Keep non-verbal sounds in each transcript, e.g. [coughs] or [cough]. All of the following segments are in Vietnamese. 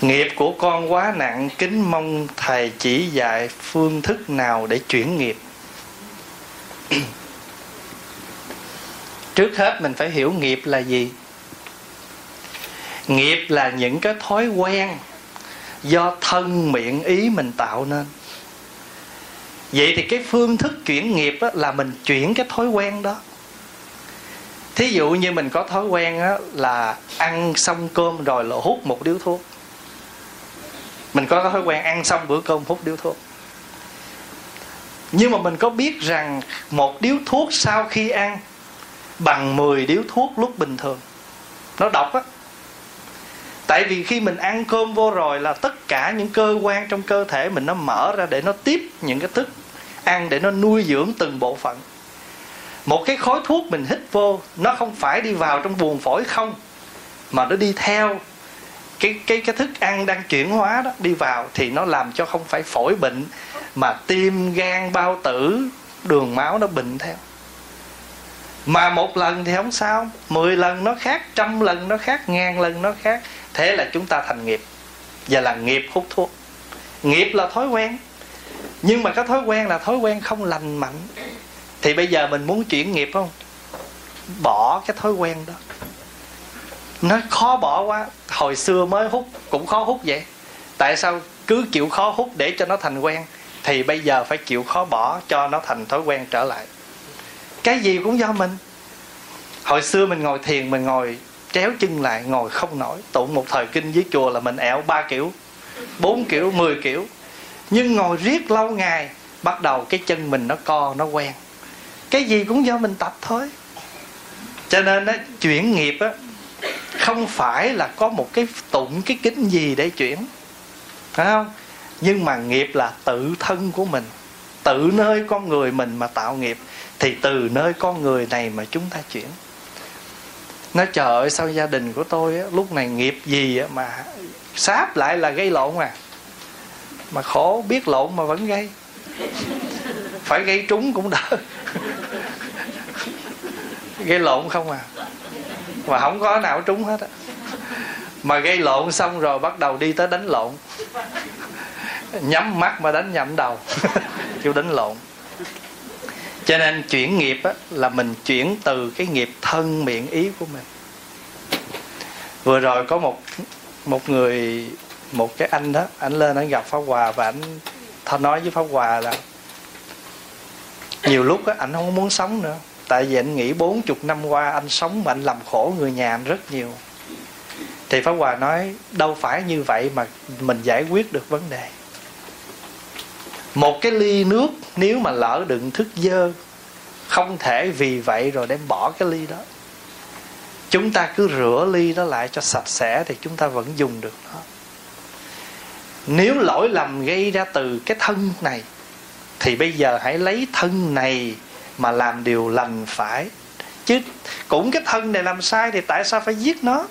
nghiệp của con quá nặng kính mong thầy chỉ dạy phương thức nào để chuyển nghiệp. [clears throat] Trước hết mình phải hiểu nghiệp là gì. Nghiệp là những cái thói quen do thân miệng ý mình tạo nên. Vậy thì cái phương thức chuyển nghiệp á, là mình chuyển cái thói quen đó. Thí dụ như mình có thói quen á, là ăn xong cơm rồi là hút một điếu thuốc mình có thói quen ăn xong bữa cơm hút điếu thuốc. Nhưng mà mình có biết rằng một điếu thuốc sau khi ăn bằng 10 điếu thuốc lúc bình thường. Nó độc á. Tại vì khi mình ăn cơm vô rồi là tất cả những cơ quan trong cơ thể mình nó mở ra để nó tiếp những cái thức ăn để nó nuôi dưỡng từng bộ phận. Một cái khói thuốc mình hít vô, nó không phải đi vào trong buồng phổi không, mà nó đi theo cái cái cái thức ăn đang chuyển hóa đó đi vào thì nó làm cho không phải phổi bệnh, mà tim gan bao tử, đường máu nó bệnh theo. Mà một lần thì không sao, mười lần nó khác, trăm lần nó khác, ngàn lần nó khác. Thế là chúng ta thành nghiệp, và là nghiệp hút thuốc. Nghiệp là thói quen, nhưng mà cái thói quen là thói quen không lành mạnh. Thì bây giờ mình muốn chuyển nghiệp không? Bỏ cái thói quen đó nó khó bỏ quá. Hồi xưa mới hút, cũng khó hút vậy. Tại sao cứ chịu khó hút để cho nó thành quen, thì bây giờ phải chịu khó bỏ cho nó thành thói quen trở lại. Cái gì cũng do mình. Hồi xưa mình ngồi thiền, mình ngồi kéo chân lại, ngồi không nổi. Tụng một thời kinh dưới chùa là mình ẹo ba kiểu, bốn kiểu, mười kiểu. Nhưng ngồi riết lâu ngày, bắt đầu cái chân mình nó co, nó quen. Cái gì cũng do mình tập thôi. Cho nên á, chuyển nghiệp á không phải là có một cái tụng cái kính gì để chuyển phải không? Nhưng mà nghiệp là tự thân của mình. Tự nơi con người mình mà tạo nghiệp thì từ nơi con người này mà chúng ta chuyển. Nó trời ơi sao gia đình của tôi á, lúc này nghiệp gì á, mà sáp lại là gây lộn à. Mà khổ biết lộn mà vẫn gây. Phải gây trúng cũng đỡ [laughs] gây lộn không à mà không có nào trúng hết á. Mà gây lộn xong rồi bắt đầu đi tới đánh lộn. Nhắm mắt mà đánh nhầm đầu. [laughs] Kêu đánh lộn. Cho nên chuyển nghiệp á, là mình chuyển từ cái nghiệp thân miệng ý của mình. Vừa rồi có một một người một cái anh đó anh lên anh gặp pháp hòa và anh thọ nói với pháp hòa là nhiều lúc á anh không muốn sống nữa tại vì anh nghĩ bốn chục năm qua anh sống mà anh làm khổ người nhà anh rất nhiều. Thì pháp hòa nói, đâu phải như vậy mà mình giải quyết được vấn đề. Một cái ly nước nếu mà lỡ đựng thức dơ, không thể vì vậy rồi đem bỏ cái ly đó. Chúng ta cứ rửa ly đó lại cho sạch sẽ thì chúng ta vẫn dùng được nó. Nếu lỗi lầm gây ra từ cái thân này, thì bây giờ hãy lấy thân này mà làm điều lành phải. Chứ cũng cái thân này làm sai thì tại sao phải giết nó?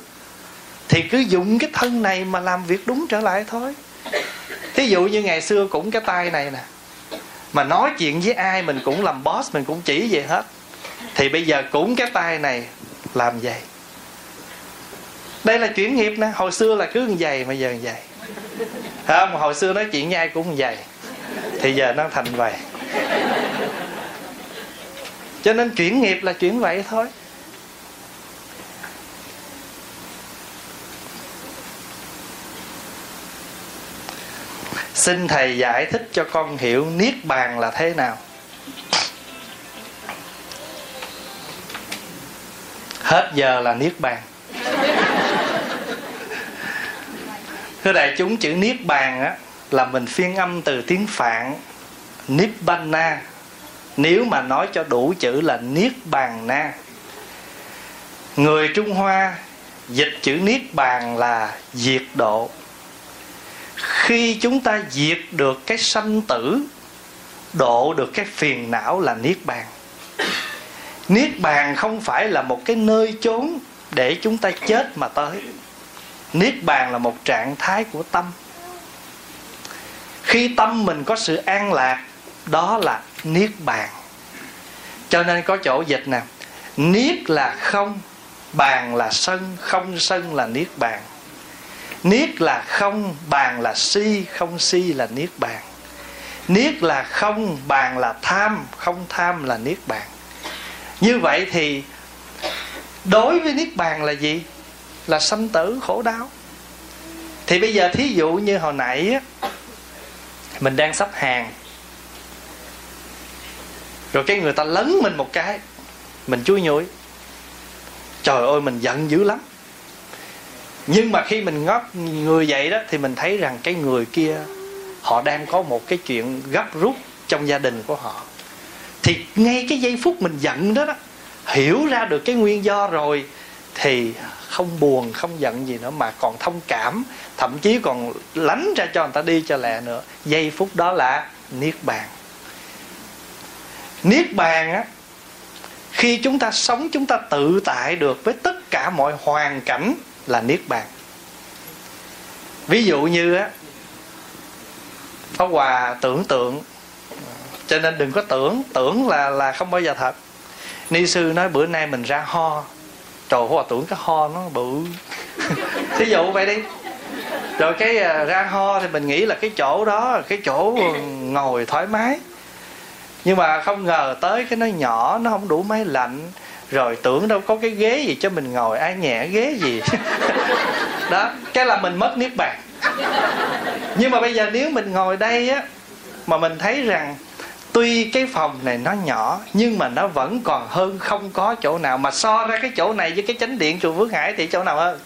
Thì cứ dùng cái thân này mà làm việc đúng trở lại thôi. Thí dụ như ngày xưa cũng cái tay này nè, mà nói chuyện với ai mình cũng làm boss, mình cũng chỉ vậy hết. Thì bây giờ cũng cái tay này làm vậy. Đây là chuyển nghiệp nè, hồi xưa là cứ như vậy mà giờ như vậy. Không hồi xưa nói chuyện với ai cũng như vậy. Thì giờ nó thành vậy cho nên chuyển nghiệp là chuyển vậy thôi. Xin thầy giải thích cho con hiểu niết bàn là thế nào. Hết giờ là niết bàn. Thưa đại chúng, chữ niết bàn á, là mình phiên âm từ tiếng phạn nibbana nếu mà nói cho đủ chữ là niết bàn na. Người trung hoa dịch chữ niết bàn là diệt độ. Khi chúng ta diệt được cái sanh tử, độ được cái phiền não là niết bàn. Niết bàn không phải là một cái nơi chốn để chúng ta chết mà tới. Niết bàn là một trạng thái của tâm. Khi tâm mình có sự an lạc, đó là niết bàn. Cho nên có chỗ dịch nè. Niết là không, bàn là sân, không sân là niết bàn. Niết là không, bàn là si, không si là niết bàn. Niết là không, bàn là tham, không tham là niết bàn. Như vậy thì đối với niết bàn là gì? Là sanh tử khổ đau. Thì bây giờ thí dụ như hồi nãy mình đang sắp hàng rồi cái người ta lấn mình một cái, mình chui nhủi trời ơi, mình giận dữ lắm. Nhưng mà khi mình ngót người vậy đó, thì mình thấy rằng cái người kia, họ đang có một cái chuyện gấp rút trong gia đình của họ. Thì ngay cái giây phút mình giận đó đó, hiểu ra được cái nguyên do rồi, thì không buồn, không giận gì nữa, mà còn thông cảm, thậm chí còn lánh ra cho người ta đi cho lẹ nữa. Giây phút đó là niết bàn niết bàn á, khi chúng ta sống, chúng ta tự tại được với tất cả mọi hoàn cảnh là niết bàn. Ví dụ như á, Pháp Hòa tưởng tượng, cho nên đừng có tưởng tưởng là là không bao giờ thật. Ni sư nói bữa nay mình ra ho. Trời Pháp Hòa tưởng cái ho nó bự. [laughs] Thí dụ vậy đi. Rồi cái à, ra ho thì mình nghĩ là cái chỗ đó, cái chỗ ngồi thoải mái nhưng mà không ngờ tới cái nó nhỏ, nó không đủ máy lạnh. Rồi tưởng đâu có cái ghế gì cho mình ngồi, ai nhẹ ghế gì. [laughs] Đó, cái là mình mất niết bàn. Nhưng mà bây giờ nếu mình ngồi đây á, mà mình thấy rằng tuy cái phòng này nó nhỏ, nhưng mà nó vẫn còn hơn không có chỗ nào. Mà so ra cái chỗ này với cái chánh điện chùa Phước Hải thì chỗ nào hơn?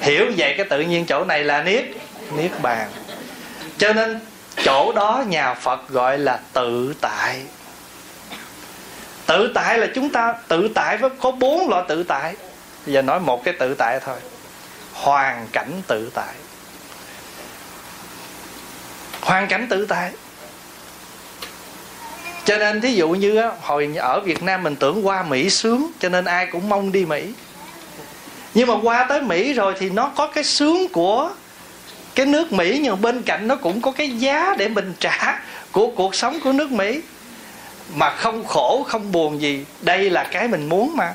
Hiểu vậy cái tự nhiên chỗ này là niết niết bàn. Cho nên chỗ đó nhà phật gọi là tự tại. Tự tại là chúng ta, tự tại với, có bốn loại tự tại. Bây giờ nói một cái tự tại thôi. Hoàn cảnh tự tại. Hoàn cảnh tự tại. Cho nên thí dụ như hồi ở Việt Nam mình tưởng qua Mỹ sướng, cho nên ai cũng mong đi Mỹ. Nhưng mà qua tới Mỹ rồi thì nó có cái sướng của cái nước Mỹ nhưng bên cạnh nó cũng có cái giá để mình trả của cuộc sống của nước Mỹ. Mà không khổ, không buồn gì. Đây là cái mình muốn mà.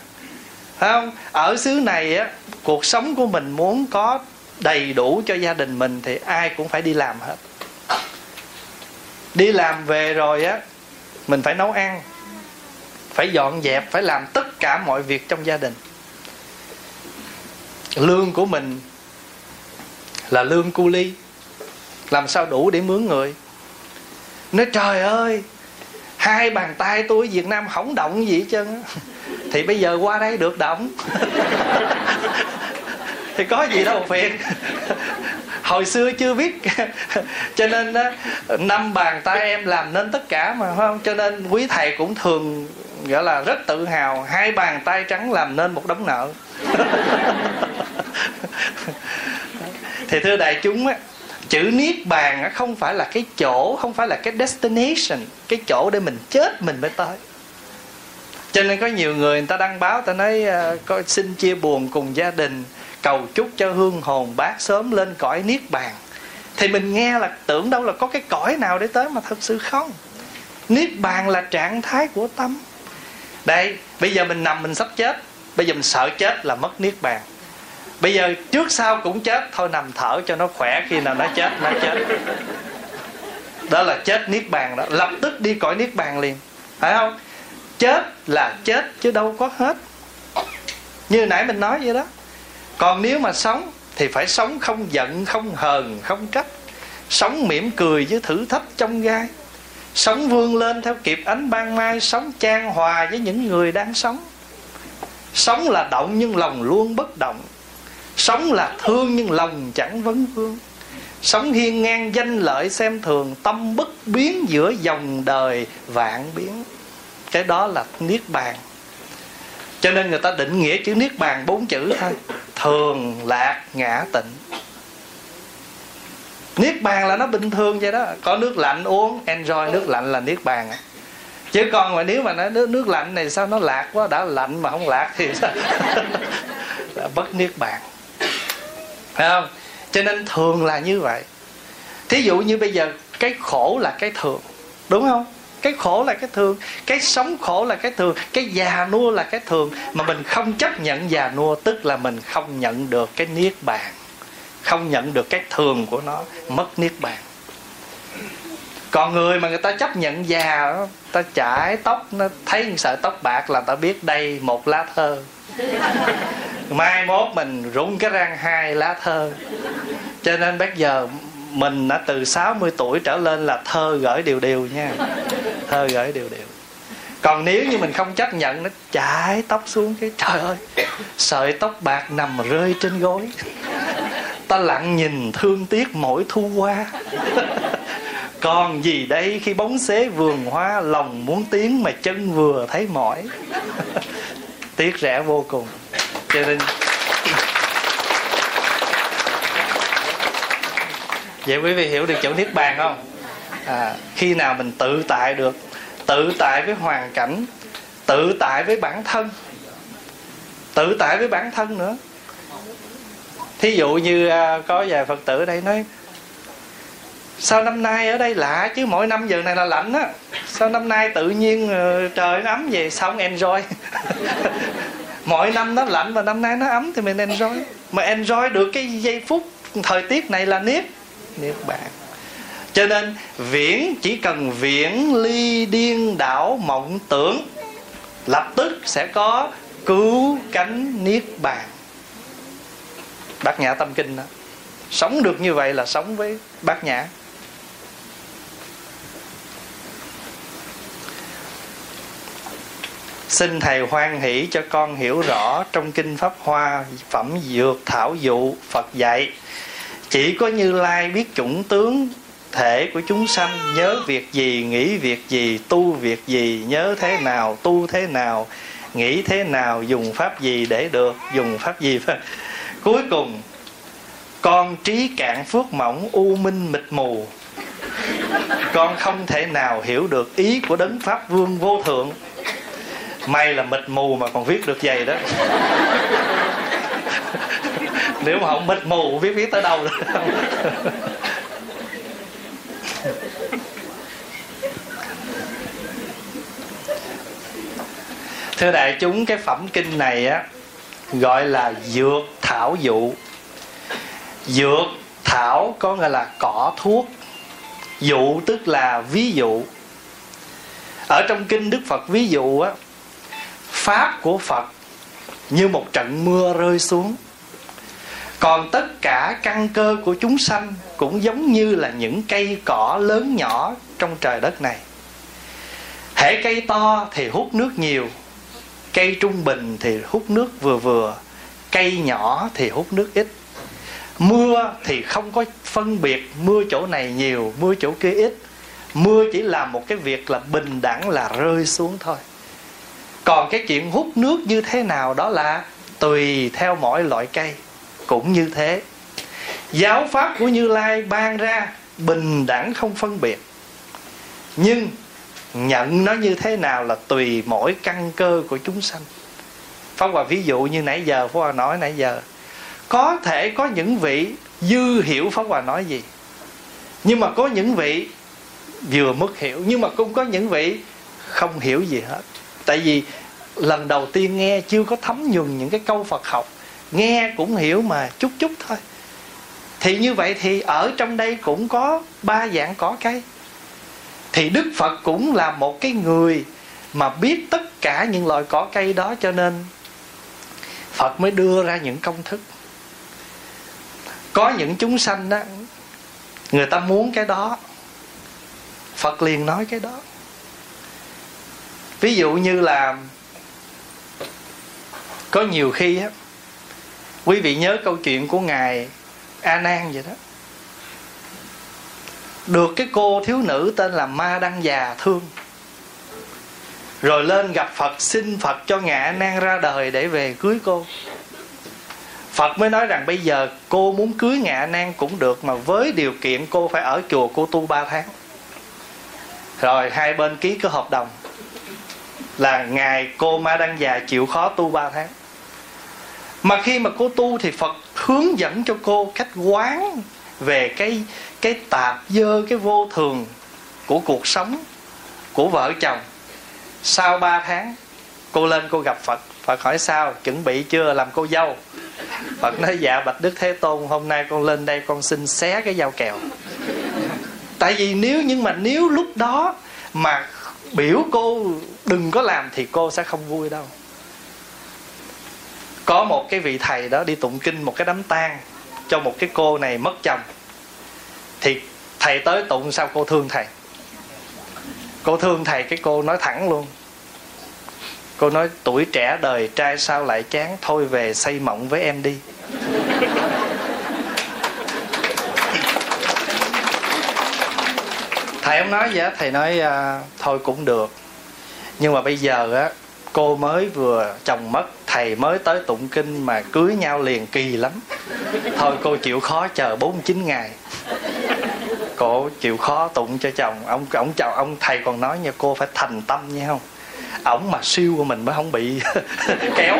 Phải không? Ở xứ này á, cuộc sống của mình muốn có đầy đủ cho gia đình mình thì ai cũng phải đi làm hết. Đi làm về rồi á, mình phải nấu ăn, phải dọn dẹp, phải làm tất cả mọi việc trong gia đình. Lương của mình là lương cu ly. Làm sao đủ để mướn người? Nói, trời ơi, hai bàn tay tôi việt nam không động gì hết trơn thì bây giờ qua đây được động. [laughs] Thì có gì đâu phiền. Hồi xưa chưa biết. [laughs] Cho nên năm bàn tay em làm nên tất cả mà, phải không? Cho nên quý thầy cũng thường, gọi là, rất tự hào, hai bàn tay trắng làm nên một đống nợ. [laughs] thì thưa đại chúng á, chữ niết bàn á không phải là cái chỗ, không phải là cái destination, cái chỗ để mình chết mình mới tới. Cho nên có nhiều người người ta đăng báo ta nói ờ, có, xin chia buồn cùng gia đình, cầu chúc cho hương hồn bác sớm lên cõi niết bàn. Thì mình nghe là tưởng đâu là có cái cõi nào để tới mà thật sự không. Niết bàn là trạng thái của tâm. Đây, bây giờ mình nằm mình sắp chết, bây giờ mình sợ chết là mất niết bàn bây giờ trước sau cũng chết. Thôi nằm thở cho nó khỏe khi nào nó chết nó chết. Đó là chết niết bàn đó. Lập tức đi cõi niết bàn liền. Phải không? Chết là chết chứ đâu có hết. Như nãy mình nói vậy đó. Còn nếu mà sống thì phải sống không giận, không hờn, không trách. Sống mỉm cười với thử thách trong gai. Sống vươn lên theo kịp ánh ban mai. Sống trang hòa với những người đang sống. Sống là động nhưng lòng luôn bất động sống là thương nhưng lòng chẳng vấn vương. Sống hiên ngang danh lợi xem thường tâm bất biến giữa dòng đời vạn biến. Cái đó là niết bàn. Cho nên người ta định nghĩa chữ niết bàn bốn chữ thôi thường lạc ngã tịnh. Niết bàn là nó bình thường vậy đó. Có nước lạnh uống enjoy nước lạnh là niết bàn. Chứ còn mà nếu mà nó nước, nước lạnh này sao nó lạc quá đã lạnh mà không lạc thì sao? [laughs] Bất niết bàn phải không? Cho nên thường là như vậy. Thí dụ như bây giờ, cái khổ là cái thường, đúng không? Cái khổ là cái thường, cái sống khổ là cái thường, cái già nua là cái thường. Mà mình không chấp nhận già nua, tức là mình không nhận được cái niết bàn, không nhận được cái thường của nó, mất niết bàn. Còn người mà người ta chấp nhận già, ta chải tóc, nó thấy sợi tóc bạc là ta biết đây một lá thơ mai mốt mình rung cái răng hai lá thơ. Cho nên bây giờ mình đã từ 60 tuổi trở lên là thơ gửi điều điều nha. Thơ gửi điều điều. còn nếu như mình không chấp nhận nó, chải tóc xuống cái, trời ơi, sợi tóc bạc nằm rơi trên gối. Ta lặng nhìn thương tiếc mỗi thu qua. còn gì đây, khi bóng xế vườn hoa, lòng muốn tiếng mà chân vừa thấy mỏi. Tiếc rẻ vô cùng cho nên vậy quý vị hiểu được chỗ niết bàn không? À, khi nào mình tự tại được tự tại với hoàn cảnh tự tại với bản thân tự tại với bản thân nữa. Thí dụ như à, có vài phật tử ở đây nói sao năm nay ở đây lạ chứ? Mỗi năm giờ này là lạnh á. Sao năm nay tự nhiên ờ, trời nó ấm về xong enjoy? [laughs] mỗi năm nó lạnh và năm nay nó ấm thì mình enjoy. Mà enjoy được cái giây phút thời tiết này là niết. Niết bàn. Cho nên, viễn, chỉ cần viễn ly điên đảo mộng tưởng, lập tức sẽ có cứu cánh niết bàn. Bát nhã tâm kinh đó. Sống được như vậy là sống với bát nhã. Xin thầy hoan hỷ cho con hiểu rõ trong kinh pháp hoa, phẩm dược, thảo dụ, phật dạy. Chỉ có như lai biết chủng tướng thể của chúng sanh, nhớ việc gì, nghĩ việc gì, tu việc gì, nhớ thế nào, tu thế nào, nghĩ thế nào, dùng pháp gì để được, dùng pháp gì. [laughs] Cuối cùng, con trí cạn phước mỏng, u minh mịt mù. Con không thể nào hiểu được ý của đấng pháp vương vô thượng may là mịt mù mà còn viết được vậy đó. Nếu mà không mịt mù viết viết tới đâu được. thưa đại chúng, cái phẩm kinh này á, gọi là dược thảo dụ. Dược thảo có nghĩa là cỏ thuốc. Dụ tức là ví dụ. Ở trong kinh đức phật ví dụ á pháp của phật như một trận mưa rơi xuống. Còn tất cả căn cơ của chúng sanh cũng giống như là những cây cỏ lớn nhỏ trong trời đất này. Hệ cây to thì hút nước nhiều, cây trung bình thì hút nước vừa vừa, cây nhỏ thì hút nước ít. Mưa thì không có phân biệt mưa chỗ này nhiều, mưa chỗ kia ít. Mưa chỉ là một cái việc là bình đẳng là rơi xuống thôi còn cái chuyện hút nước như thế nào đó là tùy theo mỗi loại cây, cũng như thế. Giáo pháp của như lai ban ra bình đẳng không phân biệt. Nhưng nhận nó như thế nào là tùy mỗi căn cơ của chúng sanh. Pháp Hòa ví dụ như nãy giờ, Pháp Hòa nói nãy giờ, Có thể có những vị dư hiểu Pháp Hòa nói gì. Nhưng mà có những vị vừa mất hiểu, Nhưng mà cũng có những vị không hiểu gì hết. Tại vì lần đầu tiên nghe chưa có thấm nhuần những cái câu Phật học. Nghe cũng hiểu mà chút chút thôi. Thì như vậy thì ở trong đây cũng có ba dạng cỏ cây. Thì đức phật cũng là một cái người mà biết tất cả những loại cỏ cây đó cho nên phật mới đưa ra những công thức. Có những chúng sanh đó người ta muốn cái đó, phật liền nói cái đó ví dụ như là có nhiều khi á, quý vị nhớ câu chuyện của ngài a nan vậy đó. Được cái cô thiếu nữ tên là ma đăng già thương, rồi lên gặp phật, xin phật cho ngài a nan ra đời để về cưới cô. Phật mới nói rằng bây giờ cô muốn cưới ngài a nan cũng được, mà với điều kiện cô phải ở chùa cô tu ba tháng. Rồi hai bên ký cái hợp đồng là ngài cô ma đăng già chịu khó tu ba tháng. Mà khi mà cô tu thì phật hướng dẫn cho cô cách quán về cái cái tạp dơ, cái vô thường của cuộc sống của vợ chồng. Sau 3 tháng, cô lên cô gặp Phật. Phật hỏi sao? Chuẩn bị chưa? Làm cô dâu. Phật nói dạ bạch đức thế tôn, hôm nay con lên đây con xin xé cái dao kèo. Tại vì nếu, nhưng mà nếu lúc đó mà biểu cô đừng có làm thì cô sẽ không vui đâu. Có một cái vị thầy đó đi tụng kinh một cái đám tang cho một cái cô này mất chồng. Thì thầy tới tụng sao cô thương thầy? Cô thương thầy cái cô nói thẳng luôn. Cô nói, tuổi trẻ đời trai sao lại chán? Thôi về xây mộng với em đi. Thầy ông nói vậy thầy nói uh, thôi cũng được. Nhưng mà bây giờ á cô mới vừa chồng mất thầy mới tới tụng kinh mà cưới nhau liền kỳ lắm. Thôi cô chịu khó chờ 49 ngày. Cô chịu khó tụng cho chồng. Ông ông chồng ông thầy còn nói nha cô phải thành tâm nha không? Ổng mà siêu của mình mới không bị [laughs] kéo.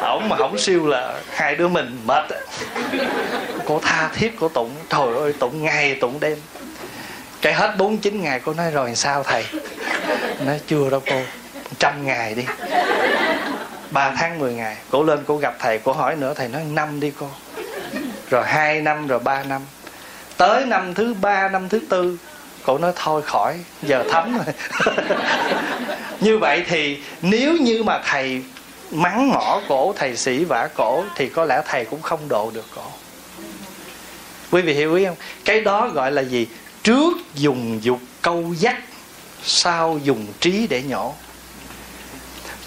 Ổng mà không siêu là hai đứa mình mệt. Cô tha thiết của tụng. Trời ơi tụng ngày tụng đêm cái hết 49 ngày cô nói rồi sao thầy? Nói, chưa đâu cô, trăm ngày đi. Ba tháng 10 ngày cô lên cô gặp thầy cô hỏi nữa, thầy nói, năm đi cô. Rồi hai năm, rồi ba năm. Tới năm thứ ba, năm thứ tư, cổ nói, thôi khỏi, giờ thấm rồi. [laughs] Như vậy thì nếu như mà thầy mắng mỏ cổ, thầy sĩ vả cổ, thì có lẽ thầy cũng không độ được cổ. Quý vị hiểu ý không? Cái đó gọi là gì? Trước dùng dục câu dắt sau dùng trí để nhổ.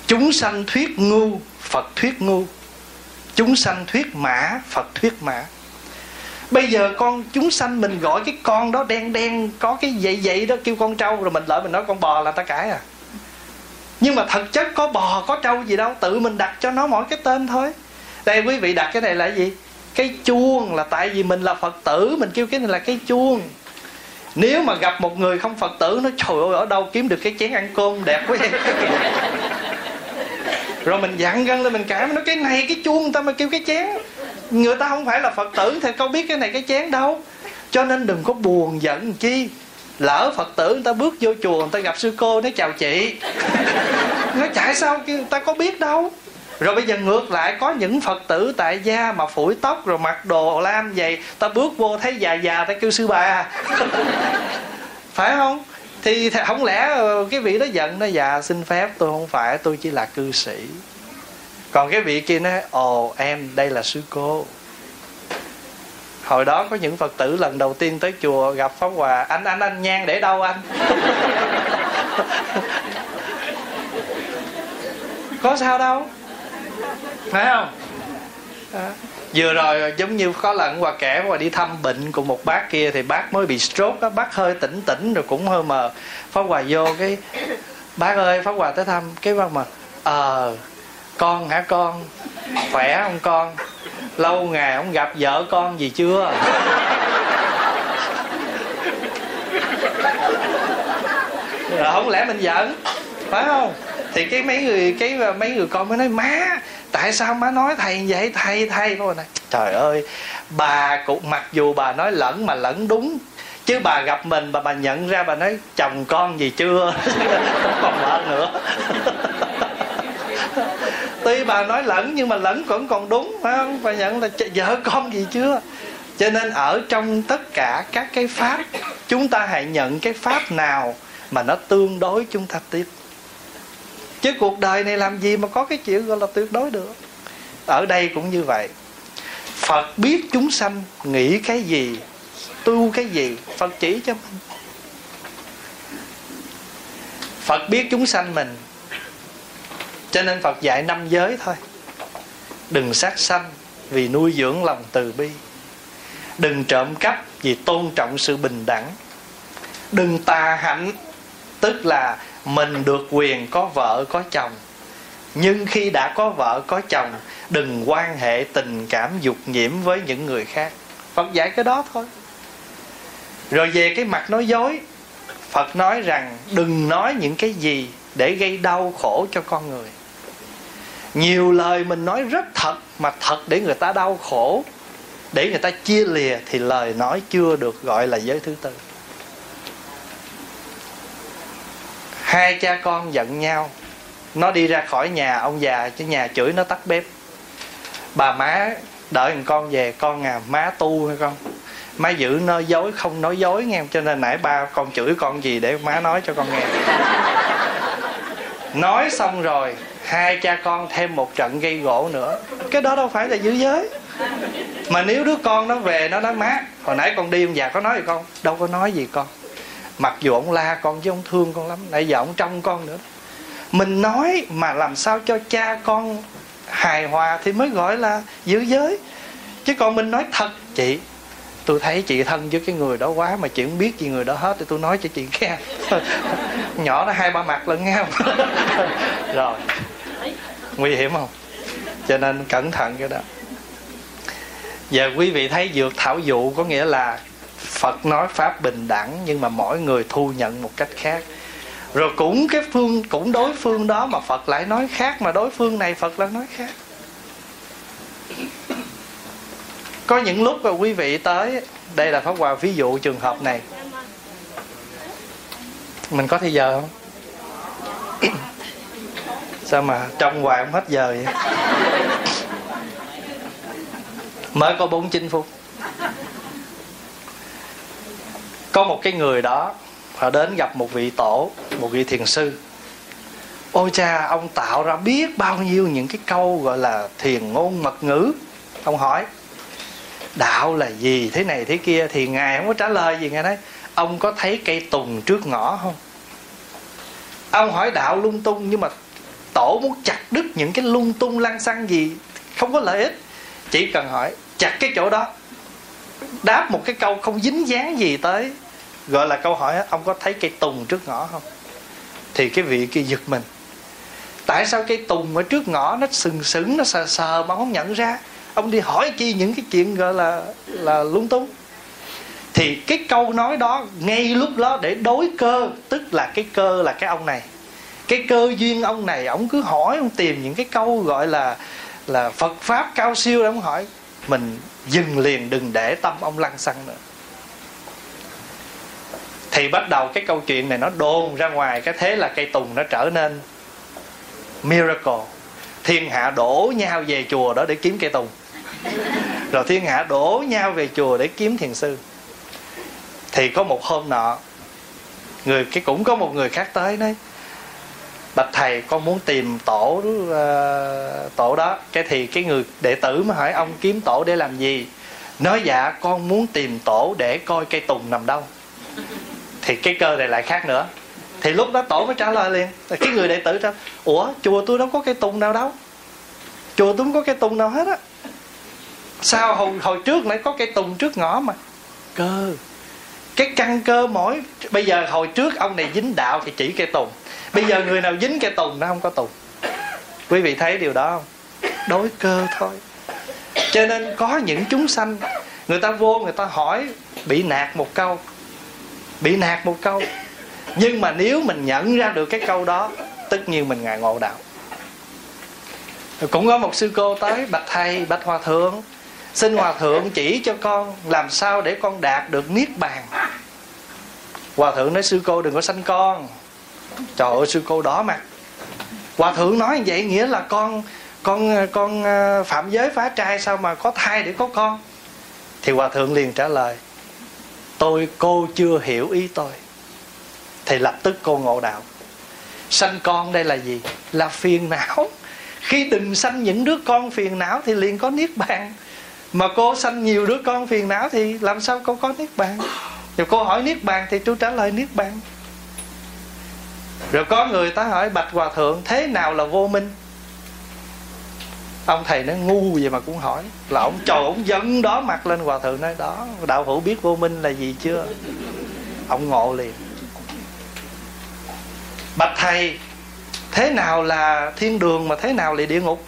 Chúng sanh thuyết ngu, phật thuyết ngu. Chúng sanh thuyết mã, phật thuyết mã. Bây giờ con, chúng sanh mình gọi cái con đó đen đen, có cái vậy vậy đó, kêu con trâu, rồi mình lỡ mình nói con bò là ta cãi à. Nhưng mà thật chất có bò, có trâu gì đâu, tự mình đặt cho nó mỗi cái tên thôi. Đây, quý vị đặt cái này là gì? Cái chuông là tại vì mình là phật tử, mình kêu cái này là cái chuông nếu mà gặp một người không phật tử, nó trời ơi, ở đâu kiếm được cái chén ăn cơm đẹp quá [laughs] rồi mình dặn gân lên, mình cảm nó cái này, cái chuông người ta mà kêu cái chén. Người ta không phải là phật tử, thì có biết cái này cái chén đâu. Cho nên đừng có buồn giận chi. Lỡ phật tử người ta bước vô chùa, người ta gặp sư cô, nó chào chị. [laughs] Nó chạy sao người ta có biết đâu rồi bây giờ ngược lại, có những phật tử tại gia mà phủi tóc rồi mặc đồ lam vậy, ta bước vô thấy già già, ta kêu sư bà. Phải không? Thì không lẽ ờ, cái vị đó giận nó dạ xin phép, tôi không phải, tôi chỉ là cư sĩ. Còn cái vị kia nói, ồ, em, đây là sư cô. Hồi đó có những phật tử lần đầu tiên tới chùa gặp pháp hòa, anh anh anh nhang để đâu anh? [laughs] Có sao đâu phải không? À. vừa rồi giống như có lần hòa kể hòa đi thăm bệnh của một bác kia thì bác mới bị stroke á bác hơi tỉnh tỉnh rồi cũng hơi mờ. Pháp hòa vô cái bác ơi pháp hòa tới thăm. Cái bác mà ờ à, con hả con? Khỏe không con? Lâu ngày không gặp vợ con gì chưa? Rồi không lẽ mình giận? Phải không thì cái mấy người, cái ờ, mấy người con mới nói, má, tại sao má nói thầy vậy? Thầy thầy. Cô này trời ơi, bà cũng mặc dù bà nói lẫn mà lẫn đúng, chứ bà gặp mình bà bà nhận ra bà nói, chồng con gì chưa? [laughs] Không còn vợ nữa. [laughs] Tuy bà nói lẫn nhưng mà lẫn vẫn còn đúng, phải không? Bà nhận là vợ con gì chưa? Cho nên ở trong tất cả các cái pháp, chúng ta hãy nhận cái pháp nào mà nó tương đối chúng ta tiếp chứ cuộc đời này làm gì mà có cái chuyện gọi là tuyệt đối được? Ở đây cũng như vậy. Phật biết chúng sanh nghĩ cái gì, tu cái gì, phật chỉ cho mình. Phật biết chúng sanh mình, cho nên phật dạy năm giới thôi. Đừng sát sanh vì nuôi dưỡng lòng từ bi. Đừng trộm cắp vì tôn trọng sự bình đẳng. Đừng tà hạnh, tức là mình được quyền có vợ, có chồng. Nhưng khi đã có vợ, có chồng, đừng quan hệ tình cảm dục nhiễm với những người khác. Phật dạy cái đó thôi. Rồi về cái mặt nói dối, phật nói rằng đừng nói những cái gì để gây đau khổ cho con người. Nhiều lời mình nói rất thật mà thật để người ta đau khổ, để người ta chia lìa thì lời nói chưa được gọi là giới thứ tư. Hai cha con giận nhau. Nó đi ra khỏi nhà, ông già chứ nhà chửi nó tắt bếp. Bà má đợi thằng con về, con à má tu hay con? Má giữ nói dối, không nói dối nghe, cho nên nãy ba con chửi con gì để má nói cho con nghe. Nói xong rồi, hai cha con thêm một trận gây gỗ nữa. Cái đó đâu phải là giữ giới. Mà nếu đứa con nó về, nó nói, má, hồi nãy con đi ông già có nói gì con đâu có nói gì con mặc dù ông la con chứ ông thương con lắm, nãy giờ ông trông con nữa. Mình nói mà làm sao cho cha con hài hòa thì mới gọi là giữ giới. Chứ còn mình nói thật, chị, tôi thấy chị thân với cái người đó quá mà chị không biết gì người đó hết, thì tôi nói cho chị nghe. [laughs] Nhỏ nó hai ba mặt lẫn nhau. [laughs] Rồi. Nguy hiểm không? Cho nên cẩn thận cái đó. Giờ quý vị thấy dược thảo dụ có nghĩa là phật nói pháp bình đẳng, nhưng mà mỗi người thu nhận một cách khác. Rồi cũng cái phương, cũng đối phương đó mà phật lại nói khác, mà đối phương này phật lại nói khác. Có những lúc mà quý vị tới, đây là pháp hòa, ví dụ trường hợp này. Mình có thời giờ không? [coughs] Sao mà trong hoài không hết giờ vậy? Mới có bốn chín phút có một cái người đó và đến gặp một vị tổ, một vị thiền sư. Ôi cha, ông tạo ra biết bao nhiêu những cái câu gọi là thiền ngôn mật ngữ? Ông hỏi. Đạo là gì thế này thế kia thì ngài không có trả lời gì. Ngài nói, ông có thấy cây tùng trước ngõ không? Ông hỏi, đạo lung tung, nhưng mà tổ muốn chặt đứt những cái lung tung lăng xăng gì không có lợi ích? Chỉ cần hỏi, chặt cái chỗ đó. Đáp một cái câu không dính dáng gì tới gọi là câu hỏi ông có thấy cây tùng trước ngõ không? Thì cái vị kia giật mình. Tại sao cây tùng ở trước ngõ nó sừng sững, nó sờ sờ mà không nhận ra? Ông đi hỏi chi những cái chuyện gọi là là lung tung thì cái câu nói đó ngay lúc đó để đối cơ, tức là cái cơ là cái ông này. Cái cơ duyên ông này, ông cứ hỏi, ông tìm những cái câu gọi là là phật pháp cao siêu để ông hỏi. Mình dừng liền, đừng để tâm ông lăng xăng nữa thì bắt đầu cái câu chuyện này nó đồn ra ngoài cái thế là cây tùng nó trở nên miracle. Thiên hạ đổ nhau về chùa đó để kiếm cây tùng. Rồi thiên hạ đổ nhau về chùa để kiếm thiền sư. Thì có một hôm nọ người cái cũng có một người khác tới nói bạch thầy con muốn tìm tổ uh, tổ đó. Cái thì cái người đệ tử mới hỏi ông kiếm tổ để làm gì? Nói dạ con muốn tìm tổ để coi cây tùng nằm đâu thì cái cơ này lại khác nữa. Thì lúc đó tổ mới trả lời liền. Cái người đệ tử trả ủa chùa tôi đâu có cây tùng nào đâu. Chùa tôi không có cây tùng nào hết á. Sao hồi, hồi trước nãy có cây tùng trước ngõ mà? Cơ. Cái căn cơ mỗi bây giờ hồi trước ông này dính đạo thì chỉ cây tùng. Bây giờ người nào dính cây tùng nó không có tùng. Quý vị thấy điều đó không? Đối cơ thôi. Cho nên có những chúng sanh người ta vô người ta hỏi bị nạt một câu bị nạt một câu. Nhưng mà nếu mình nhận ra được cái câu đó, tất nhiên mình ngài ngộ đạo. Cũng có một sư cô tới, bạch thầy bạch hòa thượng, xin hòa thượng chỉ cho con làm sao để con đạt được niết bàn. Hòa thượng nói, sư cô đừng có sanh con. Trời ơi, sư cô đỏ mặt. Hòa thượng nói như vậy nghĩa là con con con à, phạm giới phá trai sao mà có thai để có con? Thì hòa thượng liền trả lời tôi, cô chưa hiểu ý tôi. Thì lập tức cô ngộ đạo. Sanh con đây là gì? Là phiền não. Khi đừng sanh những đứa con phiền não thì liền có niết bàn. Mà cô sanh nhiều đứa con phiền não thì làm sao cô có niết bàn? Rồi cô hỏi niết bàn thì tôi trả lời niết bàn. Rồi có người ta hỏi, bạch hòa thượng, thế nào là vô minh? Ông thầy nó ngu vậy mà cũng hỏi là ông trời, ông giận đó mặt lên hòa thượng nói, đó, đạo hữu biết vô minh là gì chưa? Ông ngộ liền. Bạch thầy, thế nào là thiên đường mà thế nào là địa ngục?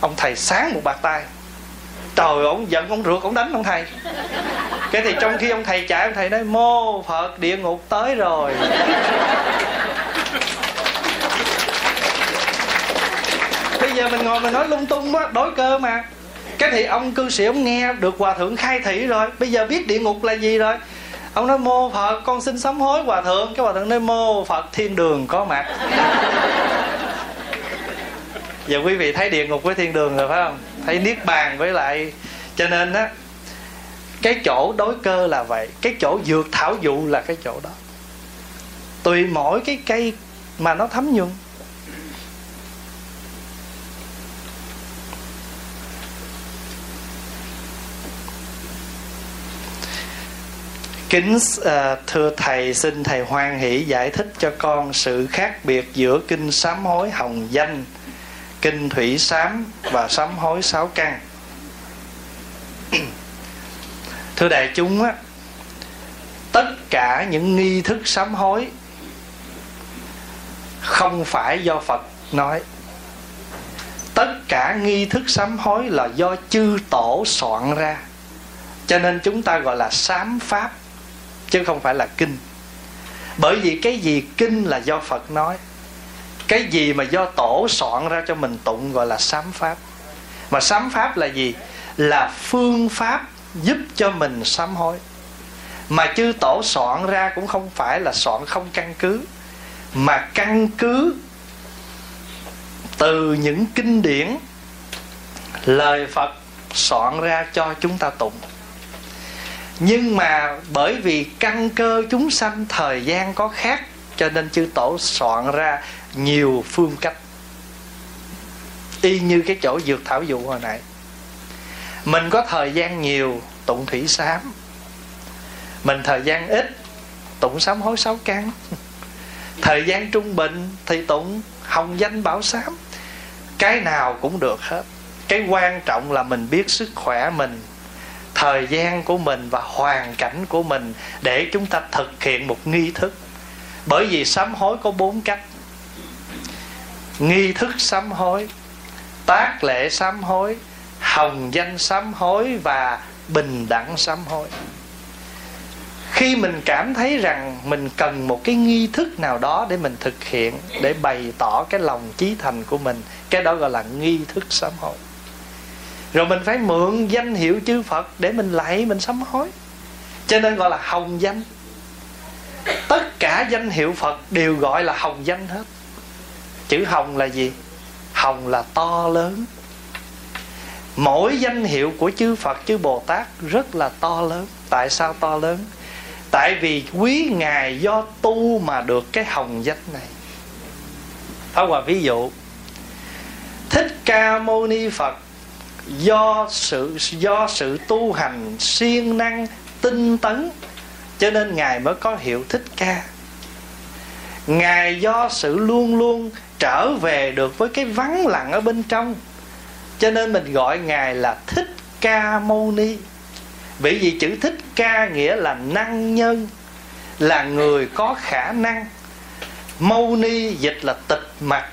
Ông thầy sáng một bạc tay. Trời, ông giận, ông rượt, ông đánh ông thầy. Cái thì trong khi ông thầy chạy, ông thầy nói, mô phật, địa ngục tới rồi. Bây giờ mình ngồi mình nói lung tung á đối cơ mà cái thì ông cư sĩ ông nghe được hòa thượng khai thị rồi, bây giờ biết địa ngục là gì rồi? Ông nói, mô phật, con xin sám hối hòa thượng. Cái hòa thượng nói, mô phật, thiên đường có mặt. Giờ quý vị thấy địa ngục với thiên đường rồi, phải không? Thấy niết bàn với lại, cho nên á, cái chỗ đối cơ là vậy, cái chỗ dược thảo dụ là cái chỗ đó. Tùy mỗi cái cây mà nó thấm nhuận Kính uh, thưa thầy xin thầy hoan hỷ giải thích cho con sự khác biệt giữa kinh sám hối hồng danh, kinh thủy sám và sám hối sáu căn. [clears throat] thưa đại chúng á, tất cả những nghi thức sám hối không phải do Phật nói. Tất cả nghi thức sám hối là do chư tổ soạn ra. Cho nên chúng ta gọi là sám pháp chứ không phải là kinh. Bởi vì cái gì kinh là do phật nói, cái gì mà do tổ soạn ra cho mình tụng gọi là sám pháp. Mà sám pháp là gì? Là phương pháp giúp cho mình sám hối. Mà chư tổ soạn ra cũng không phải là soạn không căn cứ, mà căn cứ từ những kinh điển lời phật soạn ra cho chúng ta tụng nhưng mà bởi vì căn cơ chúng sanh thời gian có khác, cho nên chư tổ soạn ra nhiều phương cách. Y như cái chỗ dược thảo dụ hồi nãy. Mình có thời gian nhiều, tụng thủy sám. Mình thời gian ít, tụng sám hối sáu căn [laughs] thời gian trung bình thì tụng hồng danh bảo sám. Cái nào cũng được hết. Cái quan trọng là mình biết sức khỏe mình thời gian của mình và hoàn cảnh của mình để chúng ta thực hiện một nghi thức. Bởi vì sám hối có bốn cách. Nghi thức sám hối, tác lệ sám hối, hồng danh sám hối và bình đẳng sám hối. Khi mình cảm thấy rằng mình cần một cái nghi thức nào đó để mình thực hiện, để bày tỏ cái lòng chí thành của mình, cái đó gọi là nghi thức sám hối rồi mình phải mượn danh hiệu chư phật để mình lạy, mình sám hối. Cho nên gọi là hồng danh. Tất cả danh hiệu phật đều gọi là hồng danh hết. Chữ hồng là gì? Hồng là to lớn. Mỗi danh hiệu của chư phật, chư bồ tát rất là to lớn. Tại sao to lớn? Tại vì quý ngài do tu mà được cái hồng danh này. Thảo Hòa ví dụ, Thích Ca Mâu Ni Phật do sự do sự tu hành siêng năng, tinh tấn, cho nên ngài mới có hiệu thích ca. Ngài do sự luôn luôn trở về được với cái vắng lặng ở bên trong, cho nên mình gọi ngài là thích ca mâu ni. Bởi vì chữ thích ca nghĩa là năng nhân, là người có khả năng. Mâu ni dịch là tịch mặt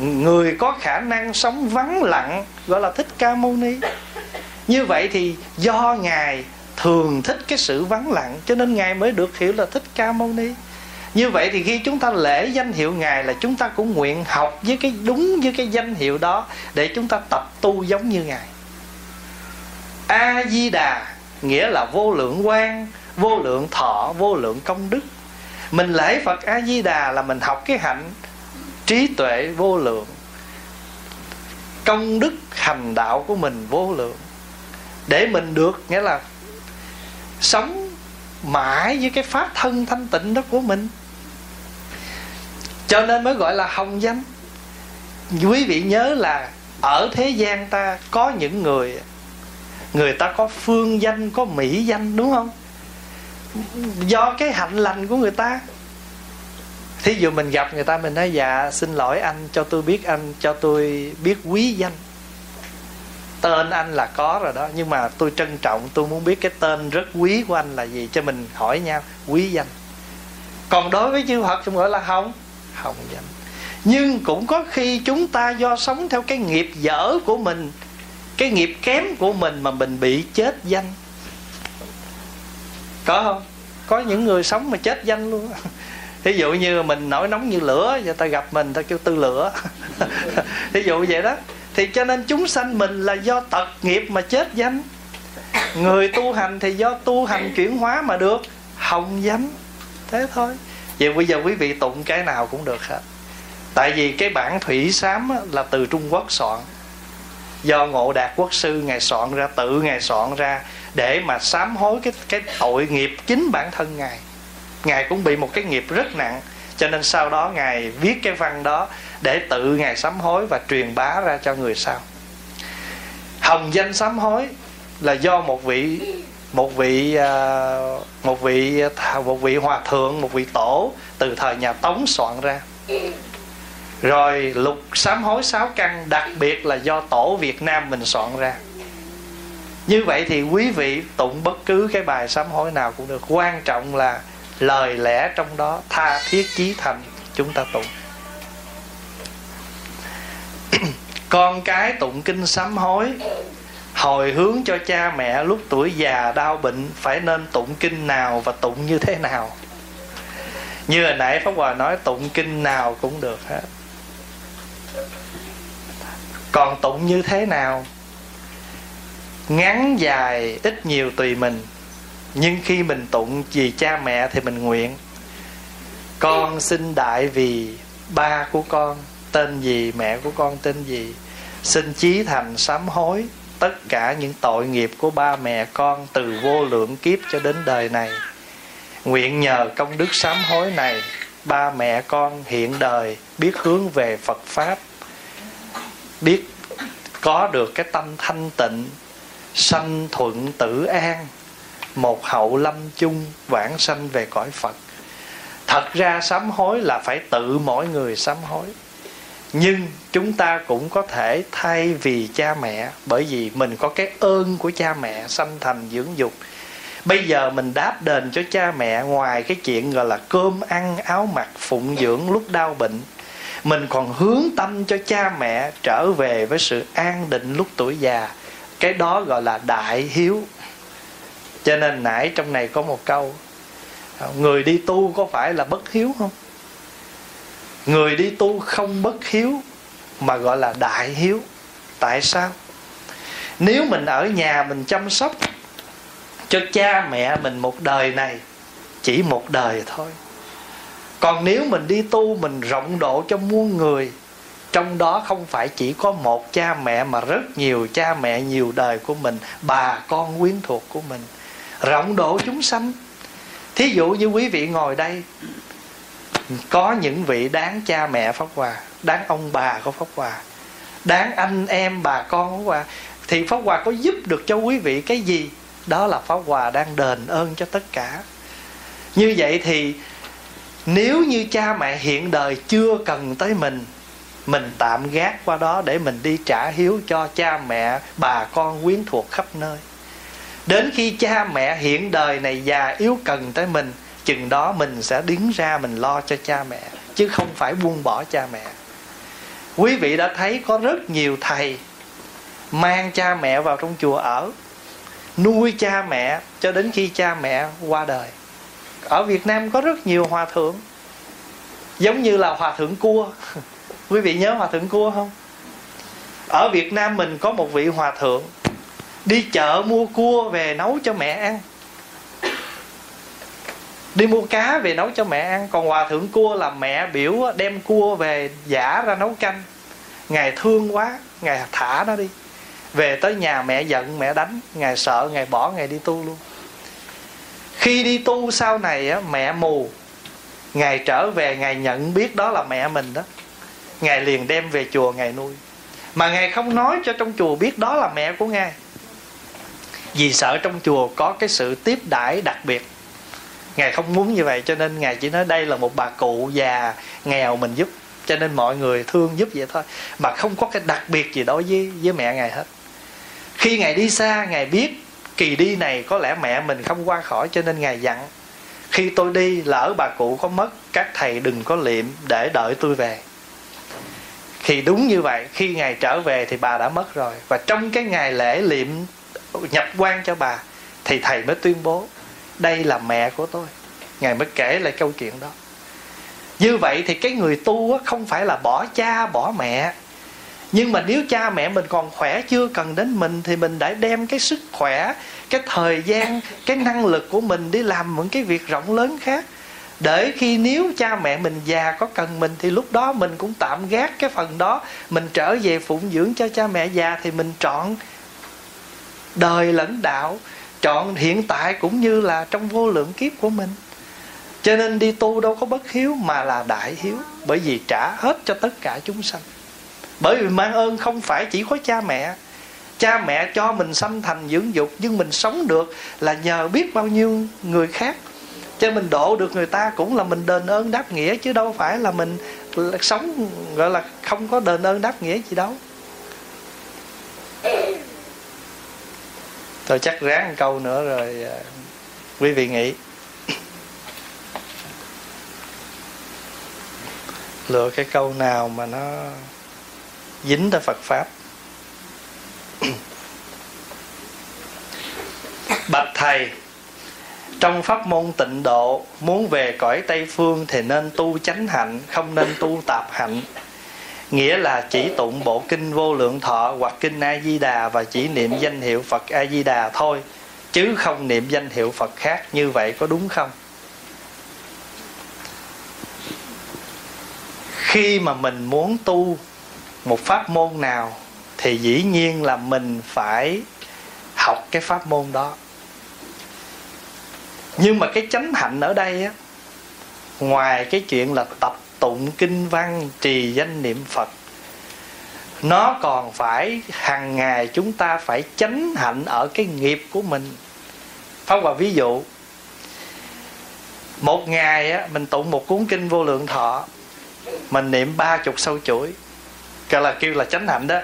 người có khả năng sống vắng lặng, gọi là thích ca mâu ni. Như vậy thì do ngài thường thích cái sự vắng lặng, cho nên ngài mới được hiểu là thích ca mâu ni. Như vậy thì khi chúng ta lễ danh hiệu ngài là chúng ta cũng nguyện học với cái, đúng với cái danh hiệu đó để chúng ta tập tu giống như ngài. A di đà nghĩa là vô lượng quan, vô lượng thọ, vô lượng công đức. Mình lễ phật a di đà là mình học cái hạnh trí tuệ vô lượng. Công đức hành đạo của mình vô lượng. Để mình được, nghĩa là sống mãi với cái pháp thân thanh tịnh đó của mình. Cho nên mới gọi là hồng danh. Quý vị nhớ là ở thế gian ta có những người người ta có phương danh, có mỹ danh, đúng không? Do cái hạnh lành của người ta thí dụ mình gặp người ta, mình nói dạ xin lỗi anh, cho tôi biết anh, cho tôi biết quý danh. Tên anh là có rồi đó, nhưng mà tôi trân trọng, tôi muốn biết cái tên rất quý của anh là gì cho mình hỏi nhau, quý danh. Còn đối với chư Phật chúng gọi là hồng hồng danh. Nhưng cũng có khi chúng ta do sống theo cái nghiệp dở của mình, cái nghiệp kém của mình mà mình bị chết danh. Có không? Có những người sống mà chết danh luôn thí dụ như mình nổi nóng như lửa, người ta gặp mình, ta kêu tư lửa. [laughs] Thí dụ vậy đó. Thì cho nên chúng sanh mình là do tật nghiệp mà chết danh. Người tu hành thì do tu hành chuyển hóa mà được, hồng danh. Thế thôi. Vậy bây giờ quý vị tụng cái nào cũng được hết. Tại vì cái bản thủy sám là từ trung quốc soạn. Do ngộ đạt quốc sư ngài soạn ra, tự ngài soạn ra, để mà sám hối cái cái tội nghiệp chính bản thân ngài ngài cũng bị một cái nghiệp rất nặng. Cho nên sau đó ngài viết cái văn đó để tự ngài sám hối và truyền bá ra cho người sau. Hồng danh sám hối là do một vị một vị à, một vị một vị hòa thượng, một vị tổ từ thời nhà tống soạn ra. Rồi lục sám hối sáu căn, đặc biệt là do tổ việt nam mình soạn ra. Như vậy thì quý vị tụng bất cứ cái bài sám hối nào cũng được. Quan trọng là lời lẽ trong đó, tha thiết chí thành, chúng ta tụng. [clears throat] Con cái tụng kinh sám hối, hồi hướng cho cha mẹ lúc tuổi già đau bệnh, phải nên tụng kinh nào và tụng như thế nào? Như hồi nãy pháp hòa nói, tụng kinh nào cũng được hết. Còn tụng như thế nào? Ngắn dài, ít nhiều tùy mình nhưng khi mình tụng vì cha mẹ thì mình nguyện. Con xin đại vì ba của con, tên gì, mẹ của con, tên gì. Xin chí thành sám hối tất cả những tội nghiệp của ba mẹ con từ vô lượng kiếp cho đến đời này. Nguyện nhờ công đức sám hối này, ba mẹ con hiện đời biết hướng về phật pháp, biết có được cái tâm thanh tịnh, sanh thuận tử an một hậu lâm chung vãng sanh về cõi phật. Thật ra sám hối là phải tự mỗi người sám hối. Nhưng chúng ta cũng có thể thay vì cha mẹ, bởi vì mình có cái ơn của cha mẹ sanh thành dưỡng dục. Bây giờ mình đáp đền cho cha mẹ ngoài cái chuyện gọi là cơm ăn, áo mặc, phụng dưỡng lúc đau bệnh. Mình còn hướng tâm cho cha mẹ trở về với sự an định lúc tuổi già. Cái đó gọi là đại hiếu cho nên nãy trong này có một câu, người đi tu có phải là bất hiếu không? Người đi tu không bất hiếu, mà gọi là đại hiếu. Tại sao? Nếu mình ở nhà mình chăm sóc cho cha mẹ mình một đời này, chỉ một đời thôi. Còn nếu mình đi tu, mình rộng độ cho muôn người, trong đó không phải chỉ có một cha mẹ, mà rất nhiều cha mẹ nhiều đời của mình, bà con quyến thuộc của mình rộng độ chúng sanh. Thí dụ như quý vị ngồi đây, có những vị đáng cha mẹ pháp hòa, đáng ông bà của pháp hòa, đáng anh em bà con pháp hòa, thì pháp hòa có giúp được cho quý vị cái gì? Đó là pháp hòa đang đền ơn cho tất cả. Như vậy thì nếu như cha mẹ hiện đời chưa cần tới mình mình tạm gác qua đó để mình đi trả hiếu cho cha mẹ, bà con quyến thuộc khắp nơi đến khi cha mẹ hiện đời này già yếu cần tới mình, chừng đó mình sẽ đứng ra mình lo cho cha mẹ, chứ không phải buông bỏ cha mẹ. Quý vị đã thấy có rất nhiều thầy mang cha mẹ vào trong chùa ở, nuôi cha mẹ cho đến khi cha mẹ qua đời. Ở việt nam có rất nhiều hòa thượng, giống như là hòa thượng cua. [laughs] Quý vị nhớ hòa thượng cua không? Ở việt nam mình có một vị hòa thượng đi chợ mua cua về nấu cho mẹ ăn. Đi mua cá về nấu cho mẹ ăn. Còn hòa thượng cua là mẹ biểu đem cua về giả ra nấu canh. Ngài thương quá ngài thả nó đi. Về tới nhà mẹ giận mẹ đánh. Ngài sợ ngài bỏ ngài đi tu luôn. Khi đi tu sau này á, mẹ mù. Ngài trở về ngài nhận biết đó là mẹ mình đó. Ngài liền đem về chùa ngài nuôi. Mà ngài không nói cho trong chùa biết đó là mẹ của ngài vì sợ trong chùa có cái sự tiếp đãi đặc biệt. Ngài không muốn như vậy, cho nên ngài chỉ nói đây là một bà cụ già, nghèo mình giúp, cho nên mọi người thương giúp vậy thôi, mà không có cái đặc biệt gì đối với với mẹ ngài hết. Khi ngài đi xa, ngài biết kỳ đi này có lẽ mẹ mình không qua khỏi, cho nên ngài dặn, khi tôi đi, lỡ bà cụ có mất, các thầy đừng có liệm để đợi tôi về. Thì đúng như vậy, khi ngài trở về thì bà đã mất rồi, và trong cái ngày lễ liệm nhập quan cho bà, thì thầy mới tuyên bố, đây là mẹ của tôi. Ngài mới kể lại câu chuyện đó. Như vậy thì cái người tu không phải là bỏ cha, bỏ mẹ. Nhưng mà nếu cha mẹ mình còn khỏe chưa cần đến mình, thì mình đã đem cái sức khỏe, cái thời gian, cái năng lực của mình đi làm những cái việc rộng lớn khác. Để khi nếu cha mẹ mình già có cần mình, thì lúc đó mình cũng tạm gác cái phần đó. Mình trở về phụng dưỡng cho cha mẹ già, thì mình chọn đời lẫn đạo, chọn hiện tại cũng như là trong vô lượng kiếp của mình. Cho nên đi tu đâu có bất hiếu mà là đại hiếu, bởi vì trả hết cho tất cả chúng sanh. Bởi vì mang ơn không phải chỉ có cha mẹ. Cha mẹ cho mình sanh thành dưỡng dục, nhưng mình sống được là nhờ biết bao nhiêu người khác. Cho mình độ được người ta cũng là mình đền ơn đáp nghĩa, chứ đâu phải là mình sống, gọi là không có đền ơn đáp nghĩa gì đâu. Tôi chắc ráng một câu nữa rồi à, quý vị nghĩ. Lựa cái câu nào mà nó dính tới Phật pháp? [clears throat] Bạch thầy, trong pháp môn tịnh độ, muốn về cõi tây phương thì nên tu chánh hạnh, không nên tu tạp hạnh nghĩa là chỉ tụng bộ kinh vô lượng thọ hoặc kinh a di đà và chỉ niệm danh hiệu phật a di đà thôi, chứ không niệm danh hiệu phật khác như vậy có đúng không? Khi mà mình muốn tu một pháp môn nào, thì dĩ nhiên là mình phải học cái pháp môn đó. Nhưng mà cái chánh hạnh ở đây á, ngoài cái chuyện là tập tụng kinh văn, trì danh niệm phật. Nó còn phải, hàng ngày chúng ta phải chánh hạnh ở cái nghiệp của mình. Pháp hòa ví dụ, một ngày á, mình tụng một cuốn kinh vô lượng thọ, mình niệm ba chục sâu chuỗi gọi là, kêu là chánh hạnh đó.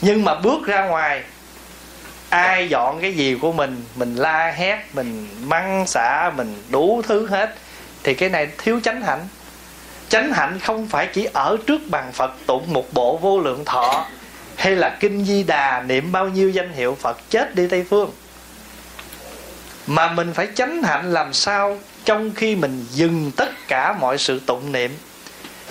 Nhưng mà bước ra ngoài, ai dọn cái gì của mình mình la hét, mình măng xả, mình đủ thứ hết, thì cái này thiếu chánh hạnh chánh hạnh không phải chỉ ở trước bàn phật tụng một bộ vô lượng thọ, hay là kinh di đà niệm bao nhiêu danh hiệu phật chết đi tây phương. Mà mình phải chánh hạnh làm sao trong khi mình dừng tất cả mọi sự tụng niệm,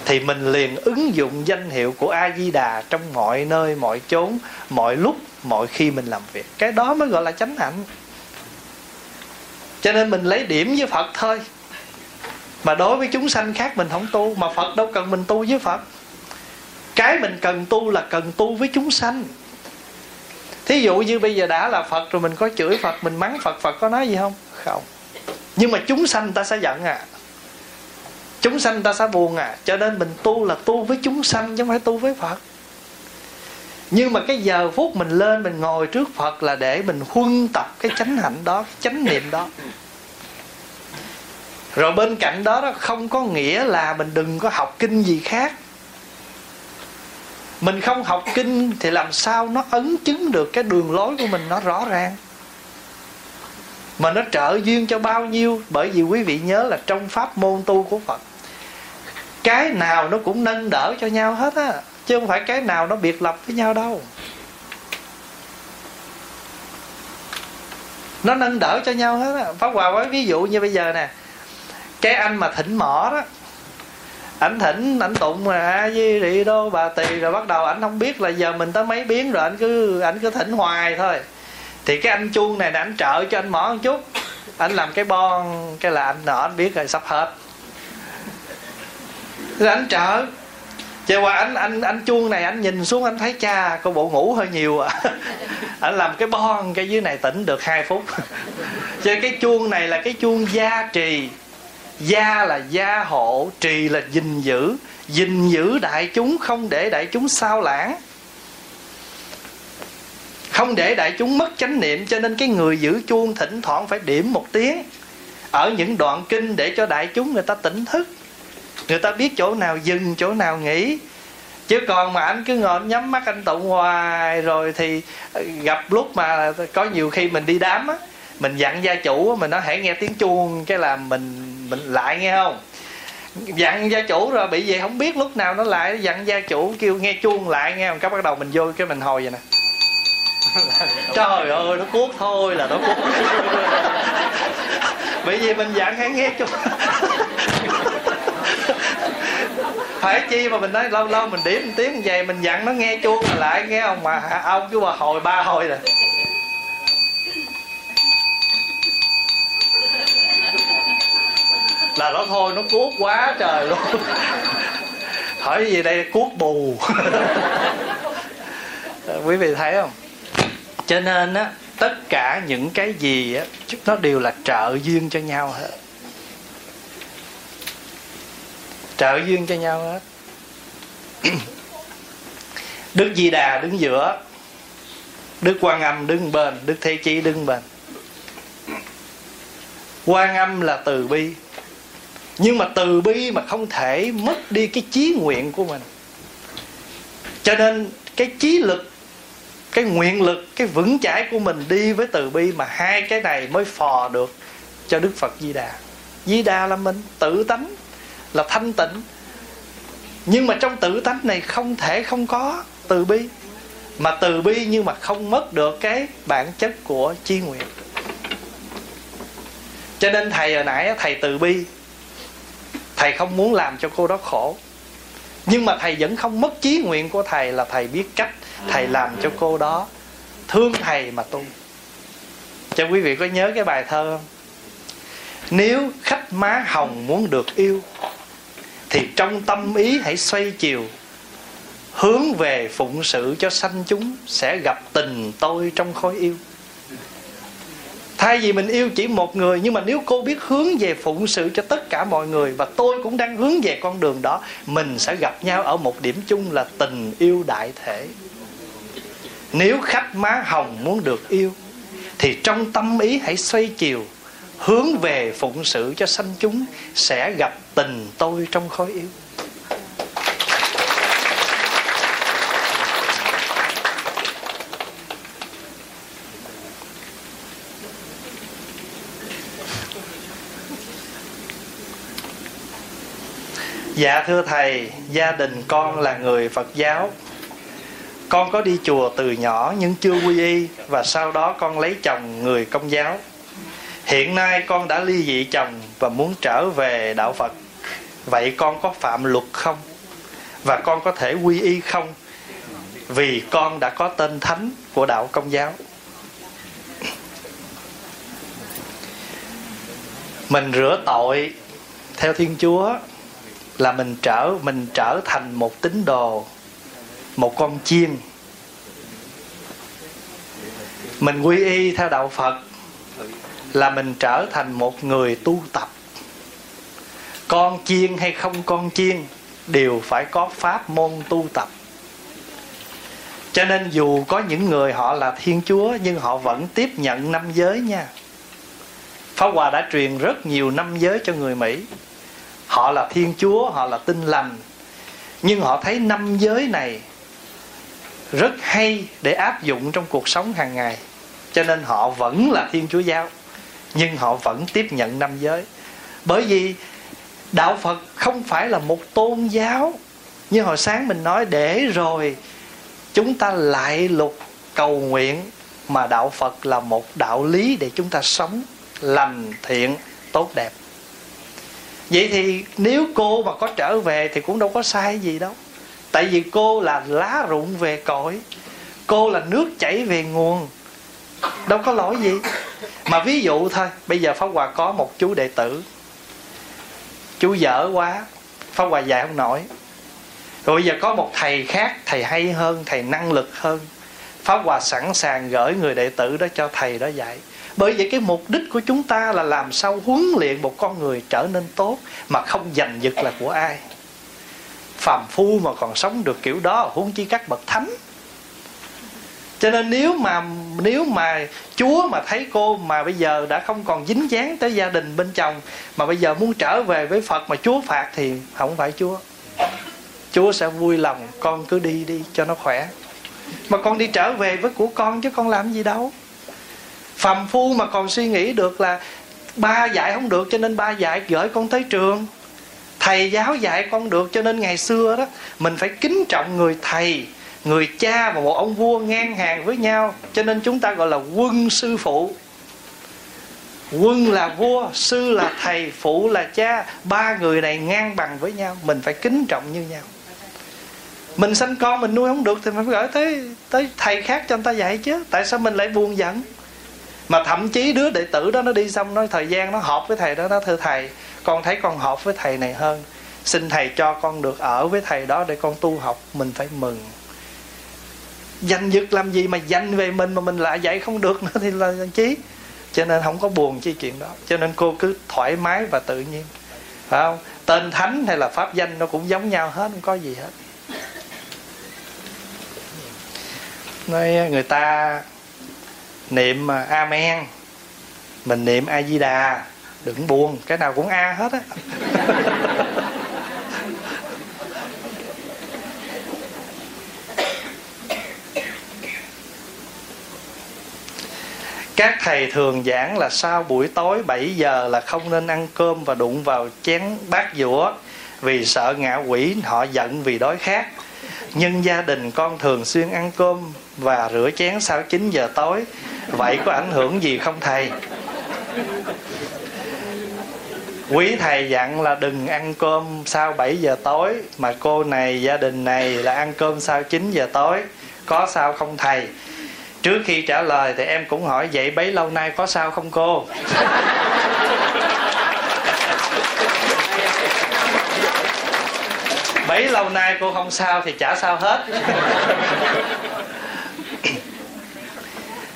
thì mình liền ứng dụng danh hiệu của a di đà trong mọi nơi, mọi chốn, mọi lúc, mọi khi mình làm việc. Cái đó mới gọi là chánh hạnh. Cho nên mình lấy điểm với phật thôi mà đối với chúng sanh khác mình không tu, mà phật đâu cần mình tu với phật. Cái mình cần tu là cần tu với chúng sanh. Thí dụ như bây giờ đã là phật rồi, mình có chửi phật, mình mắng phật phật có nói gì không? Không. Nhưng mà chúng sanh ta sẽ giận à. Chúng sanh ta sẽ buồn à. Cho nên mình tu là tu với chúng sanh, chứ không phải tu với phật. Nhưng mà cái giờ phút mình lên, mình ngồi trước phật là để mình huân tập cái chánh hạnh đó, cái chánh niệm đó rồi bên cạnh đó đó, không có nghĩa là mình đừng có học kinh gì khác. Mình không học kinh thì làm sao nó ấn chứng được cái đường lối của mình nó rõ ràng? Mà nó trợ duyên cho bao nhiêu? Bởi vì quý vị nhớ là trong pháp môn tu của phật, cái nào nó cũng nâng đỡ cho nhau hết á, chứ không phải cái nào nó biệt lập với nhau đâu. Nó nâng đỡ cho nhau hết á. Pháp hòa với ví dụ như bây giờ nè cái anh mà thỉnh mỏ đó, ảnh thỉnh, ảnh tụng mà, a di rị đô bà tỳ, rồi bắt đầu ảnh không biết là giờ mình tới mấy biến rồi ảnh cứ ảnh cứ thỉnh hoài thôi. Thì cái anh chuông này là ảnh trợ cho anh mỏ một chút. Anh làm cái bon, cái là anh nọ anh biết rồi sắp hết. Rồi anh trợ. Chứ qua anh anh anh chuông này anh nhìn xuống anh thấy, cha có bộ ngủ hơi nhiều à. [laughs] Anh làm cái bon, cái dưới này tỉnh được 2 phút. [laughs] Cho cái chuông này là cái chuông gia trì gia là gia hộ, trì là gìn giữ. Gìn giữ đại chúng, không để đại chúng sao lãng. Không để đại chúng mất chánh niệm, cho nên cái người giữ chuông thỉnh thoảng phải điểm một tiếng. Ở những đoạn kinh để cho đại chúng người ta tỉnh thức. Người ta biết chỗ nào dừng, chỗ nào nghỉ. Chứ còn mà anh cứ ngồi nhắm mắt, anh tụng hoài, rồi thì ờ, gặp lúc mà có nhiều khi mình đi đám á, mình dặn gia chủ mình nói, hãy nghe tiếng chuông, cái là mình mình lại nghe không? Dặn gia chủ rồi bị gì không biết lúc nào nó lại dặn gia chủ kêu nghe chuông lại nghe một cái bắt đầu mình vô cái mình hồi vậy nè. [laughs] Trời ơi nó cuốc thôi là nó cuốc. [laughs] Bởi vì mình dặn hãy nghe chuông. Phải chi mà mình nói lâu lâu mình điểm một tiếng vậy mình dặn nó nghe chuông lại nghe ông mà ông cứ bà hồi ba hồi rồi thôi, nó cuốc quá trời luôn. [laughs] Hỏi gì đây, cuốc bù. [laughs] Quý vị thấy không? Cho nên á, tất cả những cái gì á, nó đều là trợ duyên cho nhau hết. Trợ duyên cho nhau hết. [clears throat] Đức di đà đứng giữa, đức quan âm đứng bên, đức thế chí đứng bên. Quan âm là từ bi nhưng mà từ bi mà không thể mất đi cái chí nguyện của mình. Cho nên cái chí lực, cái nguyện lực, cái vững chãi của mình đi với từ bi mà hai cái này mới phò được cho đức phật di đà. Di đà là mình tự tánh, là thanh tịnh. Nhưng mà trong tự tánh này không thể không có từ bi. Mà từ bi nhưng mà không mất được cái bản chất của chi nguyện. Cho nên thầy hồi nãy thầy từ bi thầy không muốn làm cho cô đó khổ. Nhưng mà thầy vẫn không mất chí nguyện của thầy là thầy biết cách thầy làm cho cô đó thương thầy mà tu. Cho quý vị có nhớ cái bài thơ không? Nếu khách má hồng muốn được yêu thì trong tâm ý hãy xoay chiều hướng về phụng sự cho sanh chúng sẽ gặp tình tôi trong khối yêu thay vì mình yêu chỉ một người, nhưng mà nếu cô biết hướng về phụng sự cho tất cả mọi người và tôi cũng đang hướng về con đường đó, mình sẽ gặp nhau ở một điểm chung là tình yêu đại thể. Nếu khách má hồng muốn được yêu, thì trong tâm ý hãy xoay chiều, hướng về phụng sự cho sanh chúng, sẽ gặp tình tôi trong khối yêu Dạ thưa thầy, gia đình con là người Phật giáo. Con có đi chùa từ nhỏ nhưng chưa quy y và sau đó con lấy chồng người công giáo. Hiện nay con đã ly dị chồng và muốn trở về đạo Phật. Vậy con có phạm luật không? Và con có thể quy y không? Vì con đã có tên thánh của đạo công giáo. Mình rửa tội theo Thiên Chúa là mình trở mình trở thành một tín đồ, một con chiên. Mình quy y theo đạo phật là mình trở thành một người tu tập. Con chiên hay không con chiên đều phải có pháp môn tu tập. Cho nên dù có những người họ là thiên chúa, nhưng họ vẫn tiếp nhận năm giới nha. Pháp hòa đã truyền rất nhiều năm giới cho người mỹ họ là thiên chúa, họ là tinh lành. Nhưng họ thấy năm giới này rất hay để áp dụng trong cuộc sống hàng ngày. Cho nên họ vẫn là thiên chúa giáo, nhưng họ vẫn tiếp nhận năm giới. Bởi vì đạo phật không phải là một tôn giáo như hồi sáng mình nói, để rồi chúng ta lại lục cầu nguyện mà đạo phật là một đạo lý để chúng ta sống lành, thiện, tốt đẹp vậy thì nếu cô mà có trở về thì cũng đâu có sai gì đâu. Tại vì cô là lá rụng về cội. Cô là nước chảy về nguồn. Đâu có lỗi gì. Mà ví dụ thôi, bây giờ pháp hòa có một chú đệ tử. Chú dở quá. Pháp hòa dạy không nổi. Rồi bây giờ có một thầy khác, thầy hay hơn, thầy năng lực hơn. Pháp hòa sẵn sàng gửi người đệ tử đó cho thầy đó dạy bởi vậy cái mục đích của chúng ta là làm sao huấn luyện một con người trở nên tốt mà không giành giật là của ai. Phàm phu mà còn sống được kiểu đó, huống chi các bậc thánh. Cho nên nếu mà nếu mà chúa mà thấy cô mà bây giờ đã không còn dính dáng tới gia đình bên chồng, mà bây giờ muốn trở về với phật mà chúa phạt thì không phải chúa. Chúa sẽ vui lòng, con cứ đi đi cho nó khỏe. Mà con đi trở về với của con chứ con làm gì đâu phàm phu mà còn suy nghĩ được là ba dạy không được cho nên ba dạy gửi con tới trường. Thầy giáo dạy con được cho nên ngày xưa đó, mình phải kính trọng người thầy, người cha và một ông vua ngang hàng với nhau. Cho nên chúng ta gọi là quân sư phụ. Quân là vua, sư là thầy, phụ là cha. Ba người này ngang bằng với nhau. Mình phải kính trọng như nhau. Mình sanh con mình nuôi không được thì mình phải gửi tới tới thầy khác cho người ta dạy chứ. Tại sao mình lại buồn giận? Mà thậm chí đứa đệ tử đó nó đi xong, nói thời gian nó hợp với thầy đó, nó thưa thầy, con thấy con hợp với thầy này hơn. Xin thầy cho con được ở với thầy đó để con tu học, mình phải mừng. Danh dực làm gì mà danh về mình mà mình lại dạy không được nữa thì là chí cho nên không có buồn chi chuyện đó. Cho nên cô cứ thoải mái và tự nhiên. Phải không? Tên thánh hay là pháp danh nó cũng giống nhau hết, không có gì hết. Nói, người ta niệm à, amen. Mình niệm a di đà đừng buồn, cái nào cũng a hết á. Các thầy thường giảng là sau buổi tối 7 giờ là không nên ăn cơm và đụng vào chén bát dũa vì sợ ngạ quỷ, họ giận vì đói khát. Nhưng gia đình con thường xuyên ăn cơm và rửa chén sau 9 giờ tối vậy có ảnh hưởng gì không, thầy? Quý thầy dặn là đừng ăn cơm sau 7 giờ tối, mà cô này, gia đình này là ăn cơm sau 9 giờ tối. Có sao không, thầy? Trước khi trả lời thì em cũng hỏi, vậy bấy lâu nay có sao không, cô? [laughs] Bấy lâu nay cô không sao thì chả sao hết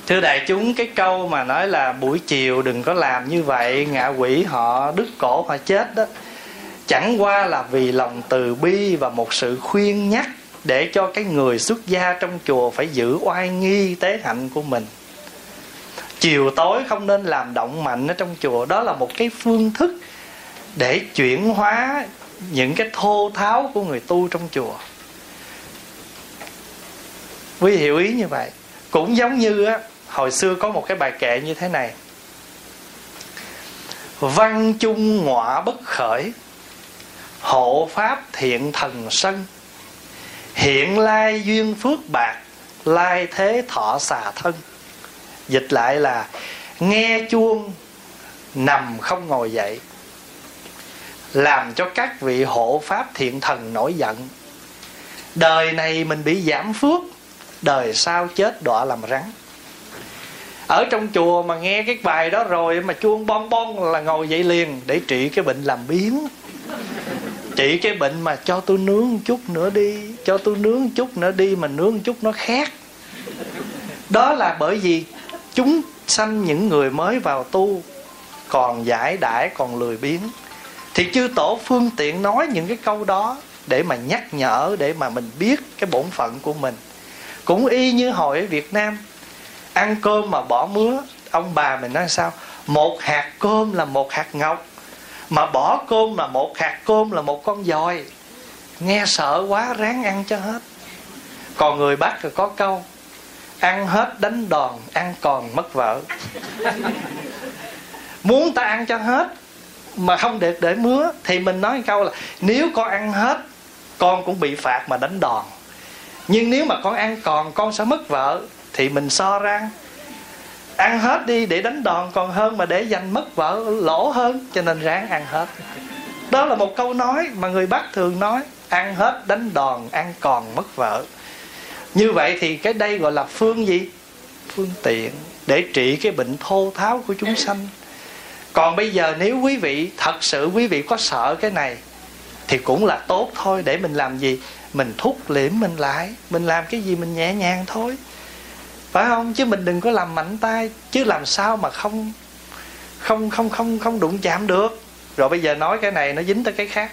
thưa đại chúng, cái câu mà nói là buổi chiều đừng có làm như vậy, ngạ quỷ họ, đứt cổ họ chết đó, chẳng qua là vì lòng từ bi và một sự khuyên nhắc để cho cái người xuất gia trong chùa phải giữ oai nghi tế hạnh của mình. Chiều tối không nên làm động mạnh ở trong chùa, đó là một cái phương thức để chuyển hóa những cái thô tháo của người tu trong chùa. Quý hiểu ý như vậy. Cũng giống như á hồi xưa có một cái bài kệ như thế này. Văn chung ngọa bất khởi, hộ pháp thiện thần sân. Hiện lai duyên phước bạc, lai thế thọ xà thân. Dịch lại là, nghe chuông, nằm không ngồi dậy. Làm cho các vị hộ pháp thiện thần nổi giận. Đời này mình bị giảm phước, đời sau chết đọa làm rắn ở trong chùa mà nghe cái bài đó rồi mà chuông bon bon là ngồi dậy liền để trị cái bệnh làm biến trị cái bệnh mà cho tôi nướng chút nữa đi, cho tôi nướng chút nữa đi mà nướng chút nó khác đó là bởi vì chúng sanh những người mới vào tu, còn giải đãi, còn lười biếng. Thì chư tổ phương tiện nói những cái câu đó để mà nhắc nhở, để mà mình biết cái bổn phận của mình. Cũng y như hồi ở việt nam ăn cơm mà bỏ mứa. Ông bà mình nói sao? Một hạt cơm là một hạt ngọc, mà bỏ cơm là một hạt cơm là một con dòi. Nghe sợ quá, ráng ăn cho hết. Còn người bắc thì có câu, ăn hết đánh đòn, ăn còn mất vợ. [laughs] Muốn ta ăn cho hết, mà không được để mứa, thì mình nói câu là, nếu con ăn hết, con cũng bị phạt mà đánh đòn. Nhưng nếu mà con ăn còn, con sẽ mất vợ thì mình so ra. Ăn hết đi để đánh đòn, còn hơn mà để dành mất vợ lỗ hơn, cho nên ráng ăn hết. Đó là một câu nói mà người bắc thường nói, ăn hết đánh đòn, ăn còn mất vợ. Như vậy thì cái đây gọi là phương gì? Phương tiện để trị cái bệnh thô tháo của chúng sanh. Còn bây giờ nếu quý vị, thật sự quý vị có sợ cái này, thì cũng là tốt thôi, để mình làm gì? Mình thúc liễm mình lại, mình làm cái gì mình nhẹ nhàng thôi phải không? Chứ mình đừng có làm mạnh tay. Chứ làm sao mà không không không không không đụng chạm được. Rồi bây giờ nói cái này, nó dính tới cái khác.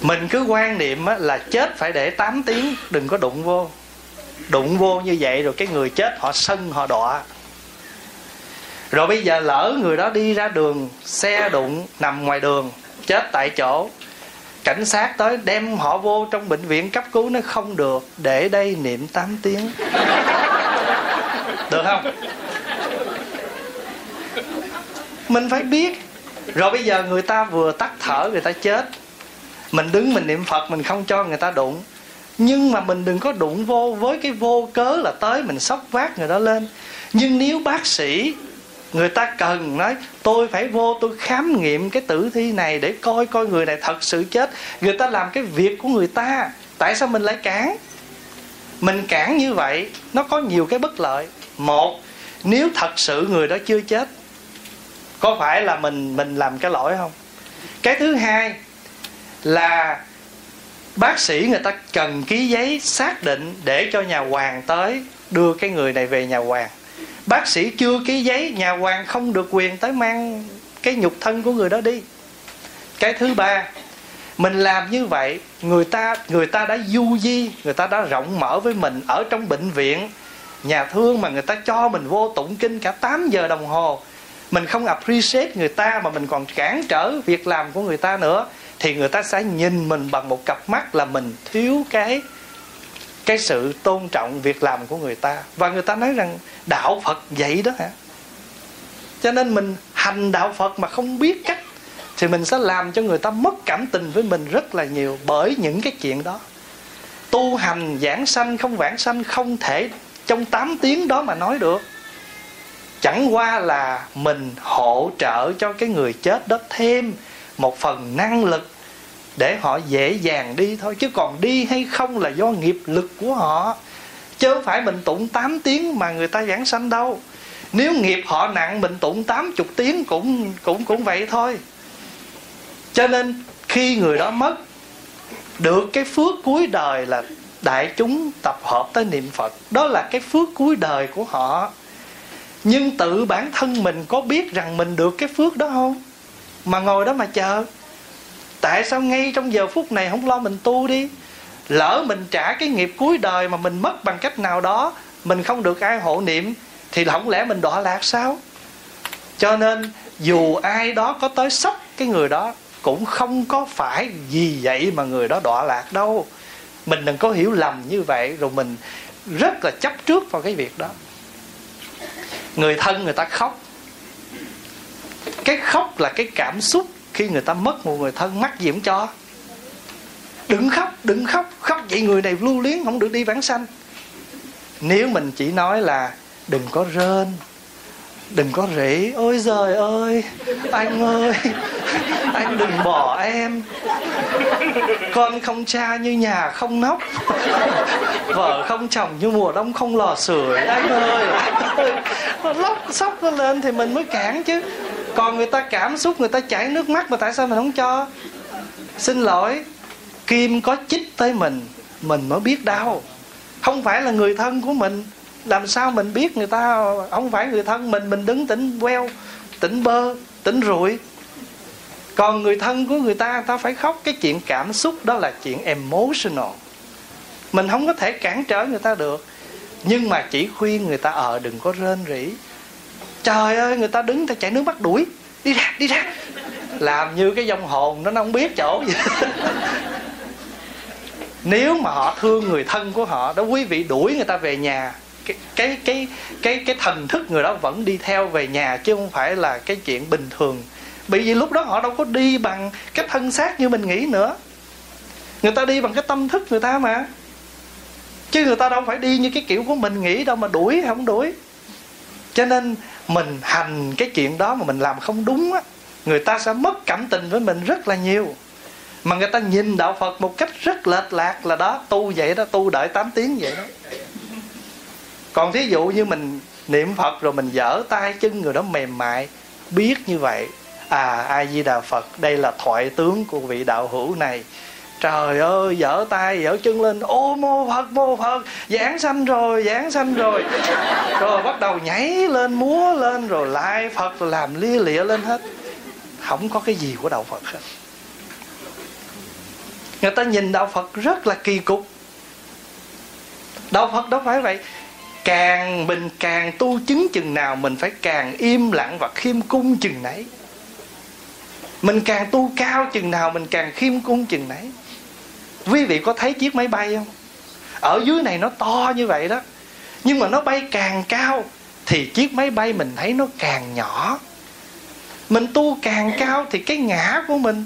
Mình cứ quan niệm là chết phải để 8 tiếng, đừng có đụng vô. Đụng vô như vậy rồi cái người chết họ sân, họ đọa. Rồi bây giờ lỡ người đó đi ra đường, xe đụng nằm ngoài đường, chết tại chỗ cảnh sát tới đem họ vô trong bệnh viện cấp cứu nó không được. Để đây niệm 8 tiếng. Được không? Mình phải biết. Rồi bây giờ người ta vừa tắt thở, người ta chết. Mình đứng mình niệm phật, mình không cho người ta đụng. Nhưng mà mình đừng có đụng vô, với cái vô cớ là tới mình sốc vác người đó lên. Nhưng nếu bác sĩ người ta cần nói, tôi phải vô, tôi khám nghiệm cái tử thi này để coi coi người này thật sự chết. Người ta làm cái việc của người ta. Tại sao mình lại cản? Mình cản như vậy, nó có nhiều cái bất lợi. Một, nếu thật sự người đó chưa chết, có phải là mình mình làm cái lỗi không? Cái thứ hai là bác sĩ người ta cần ký giấy xác định để cho nhà hoàng tới đưa cái người này về nhà hoàng bác sĩ chưa ký giấy, nhà hoàng không được quyền tới mang cái nhục thân của người đó đi. Cái thứ ba, mình làm như vậy, người ta người ta đã du di, người ta đã rộng mở với mình ở trong bệnh viện. Nhà thương mà người ta cho mình vô tụng kinh cả 8 giờ đồng hồ. Mình không appreciate người ta mà mình còn cản trở việc làm của người ta nữa. Thì người ta sẽ nhìn mình bằng một cặp mắt là mình thiếu cái cái sự tôn trọng việc làm của người ta. Và người ta nói rằng đạo phật vậy đó hả? Cho nên mình hành đạo phật mà không biết cách thì mình sẽ làm cho người ta mất cảm tình với mình rất là nhiều bởi những cái chuyện đó. Tu hành, giảng sanh, không vãng sanh, không thể trong 8 tiếng đó mà nói được. Chẳng qua là mình hỗ trợ cho cái người chết đó thêm một phần năng lực để họ dễ dàng đi thôi, chứ còn đi hay không là do nghiệp lực của họ. Chứ không phải mình tụng 8 tiếng mà người ta giảng sanh đâu. Nếu nghiệp họ nặng, mình tụng 80 tiếng cũng cũng cũng vậy thôi. Cho nên khi người đó mất, được cái phước cuối đời là đại chúng tập hợp tới niệm phật. Đó là cái phước cuối đời của họ. Nhưng tự bản thân mình có biết rằng mình được cái phước đó không? Mà ngồi đó mà chờ tại sao ngay trong giờ phút này không lo mình tu đi? Lỡ mình trả cái nghiệp cuối đời mà mình mất bằng cách nào đó, mình không được ai hộ niệm, thì không lẽ mình đọa lạc sao? Cho nên, dù ai đó có tới sốc cái người đó, cũng không có phải vì vậy mà người đó đọa lạc đâu. Mình đừng có hiểu lầm như vậy, rồi mình rất là chấp trước vào cái việc đó. Người thân người ta khóc. Cái khóc là cái cảm xúc khi người ta mất một người thân, mắc gì cũng cho. Đừng khóc đừng khóc khóc vậy người này lưu luyến, không được đi vãng sanh. Nếu mình chỉ nói là đừng có rên, đừng có rỉ ôi giời ơi, anh ơi, anh đừng bỏ em, con không cha như nhà không nóc, vợ không chồng như mùa đông không lò sưởi. Anh ơi anh [laughs] ơi, lóc sóc nó lên thì mình mới cản chứ còn người ta cảm xúc, người ta chảy nước mắt mà tại sao mình không cho? Xin lỗi, kim có chích tới mình mình mới biết đau. Không phải là người thân của mình. Làm sao mình biết người ta? Không phải người thân mình mình đứng tỉnh queo, tỉnh bơ, tỉnh rụi. Còn người thân của người ta ta phải khóc. Cái chuyện cảm xúc đó là chuyện emotional. Mình không có thể cản trở người ta được. Nhưng mà chỉ khuyên người ta ở đừng có rên rỉ trời ơi, người ta đứng ta chảy nước mắt đuổi. Đi ra đi ra. Làm như cái dông hồn nó nó không biết chỗ gì. [laughs] Nếu mà họ thương người thân của họ, đó, quý vị đuổi người ta về nhà. Cái cái cái cái cái thần thức người đó vẫn đi theo về nhà, chứ không phải là cái chuyện bình thường. Bởi vì lúc đó họ đâu có đi bằng cái thân xác như mình nghĩ nữa. Người ta đi bằng cái tâm thức người ta mà. Chứ người ta đâu phải đi như cái kiểu của mình nghĩ đâu mà đuổi hay không đuổi cho nên mình hành cái chuyện đó mà mình làm không đúng á, người ta sẽ mất cảm tình với mình rất là nhiều. Mà người ta nhìn đạo phật một cách rất lệch lạc là đó, tu vậy đó, tu đợi 8 tiếng vậy đó. Còn thí dụ như mình niệm phật rồi mình dở tay chân người đó mềm mại, biết như vậy à a di đà phật, đây là thoại tướng của vị đạo hữu này trời ơi dở tay dở chân lên. Ô, mô phật mô phật. Giảng sanh rồi, giảng sanh rồi. Rồi bắt đầu nhảy lên, múa lên, rồi lại phật, rồi làm lia lịa lên hết. Không có cái gì của đạo phật hết. Người ta nhìn đạo phật rất là kỳ cục. Đạo phật đâu phải vậy. Càng mình càng tu chứng chừng nào, mình phải càng im lặng và khiêm cung chừng nấy. Mình càng tu cao chừng nào, mình càng khiêm cung chừng nấy quý vị có thấy chiếc máy bay không? Ở dưới này nó to như vậy đó. Nhưng mà nó bay càng cao thì chiếc máy bay mình thấy nó càng nhỏ. Mình tu càng cao thì cái ngã của mình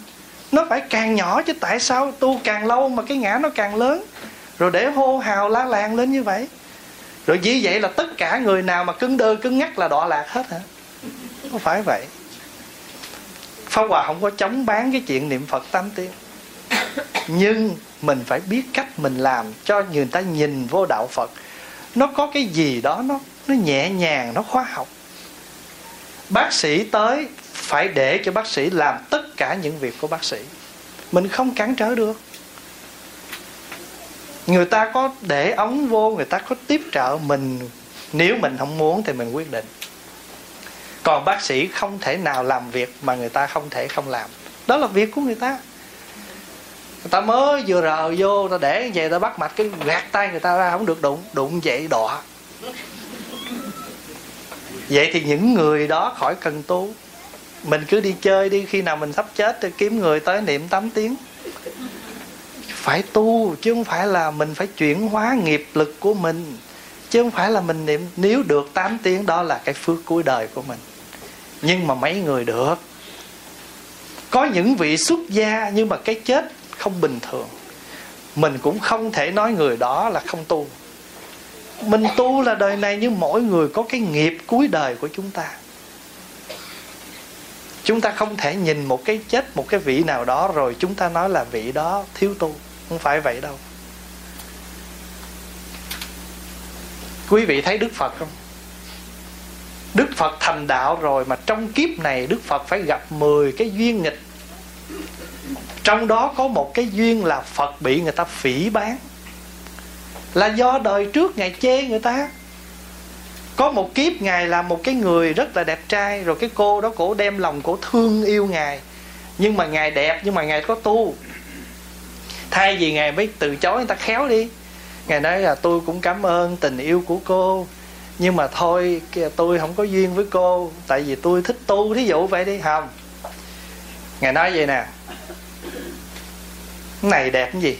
nó phải càng nhỏ chứ tại sao tu càng lâu mà cái ngã nó càng lớn? Rồi để hô hào la làng lên như vậy. Rồi vì vậy là tất cả người nào mà cứng đơ cứng ngắc là đọa lạc hết hả? Không phải vậy. Pháp Hòa không có chống bán cái chuyện niệm Phật tam tiên nhưng mình phải biết cách mình làm cho người ta nhìn vô đạo phật. Nó có cái gì đó nó nó nhẹ nhàng, nó khoa học. Bác sĩ tới phải để cho bác sĩ làm tất cả những việc của bác sĩ. Mình không cản trở được. Người ta có để ống vô, người ta có tiếp trợ mình. Nếu mình không muốn thì mình quyết định. Còn bác sĩ không thể nào làm việc mà người ta không thể không làm. Đó là việc của người ta người ta mới vừa rờ vô ta để về ta bắt mạch, cái gạt tay người ta ra, không được đụng đụng vậy đọa. Vậy thì những người đó khỏi cần tu. Mình cứ đi chơi đi, khi nào mình sắp chết thì kiếm người tới niệm 8 tiếng. Phải tu, chứ không phải là mình phải chuyển hóa nghiệp lực của mình. Chứ không phải là mình niệm, nếu được 8 tiếng, đó là cái phước cuối đời của mình. Nhưng mà mấy người được. Có những vị xuất gia, nhưng mà cái chết không bình thường. Mình cũng không thể nói người đó là không tu. Mình tu là đời này nhưng mỗi người có cái nghiệp cuối đời của chúng ta. Chúng ta không thể nhìn một cái chết, một cái vị nào đó rồi chúng ta nói là vị đó thiếu tu. Không phải vậy đâu. Quý vị thấy đức phật không? Đức phật thành đạo rồi mà trong kiếp này đức phật phải gặp 10 cái duyên nghịch trong đó có một cái duyên là phật bị người ta phỉ bán. Là do đời trước ngài chê người ta. Có một kiếp ngài là một cái người rất là đẹp trai, rồi cái cô đó cổ đem lòng cổ thương yêu ngài. Nhưng mà ngài đẹp, nhưng mà ngài có tu. Thay vì ngài mới từ chối người ta khéo đi. Ngài nói là, tôi cũng cảm ơn tình yêu của cô, nhưng mà thôi tôi không có duyên với cô, tại vì tôi thích tu thí dụ vậy đi. Không. Ngài nói vậy nè này đẹp cái gì?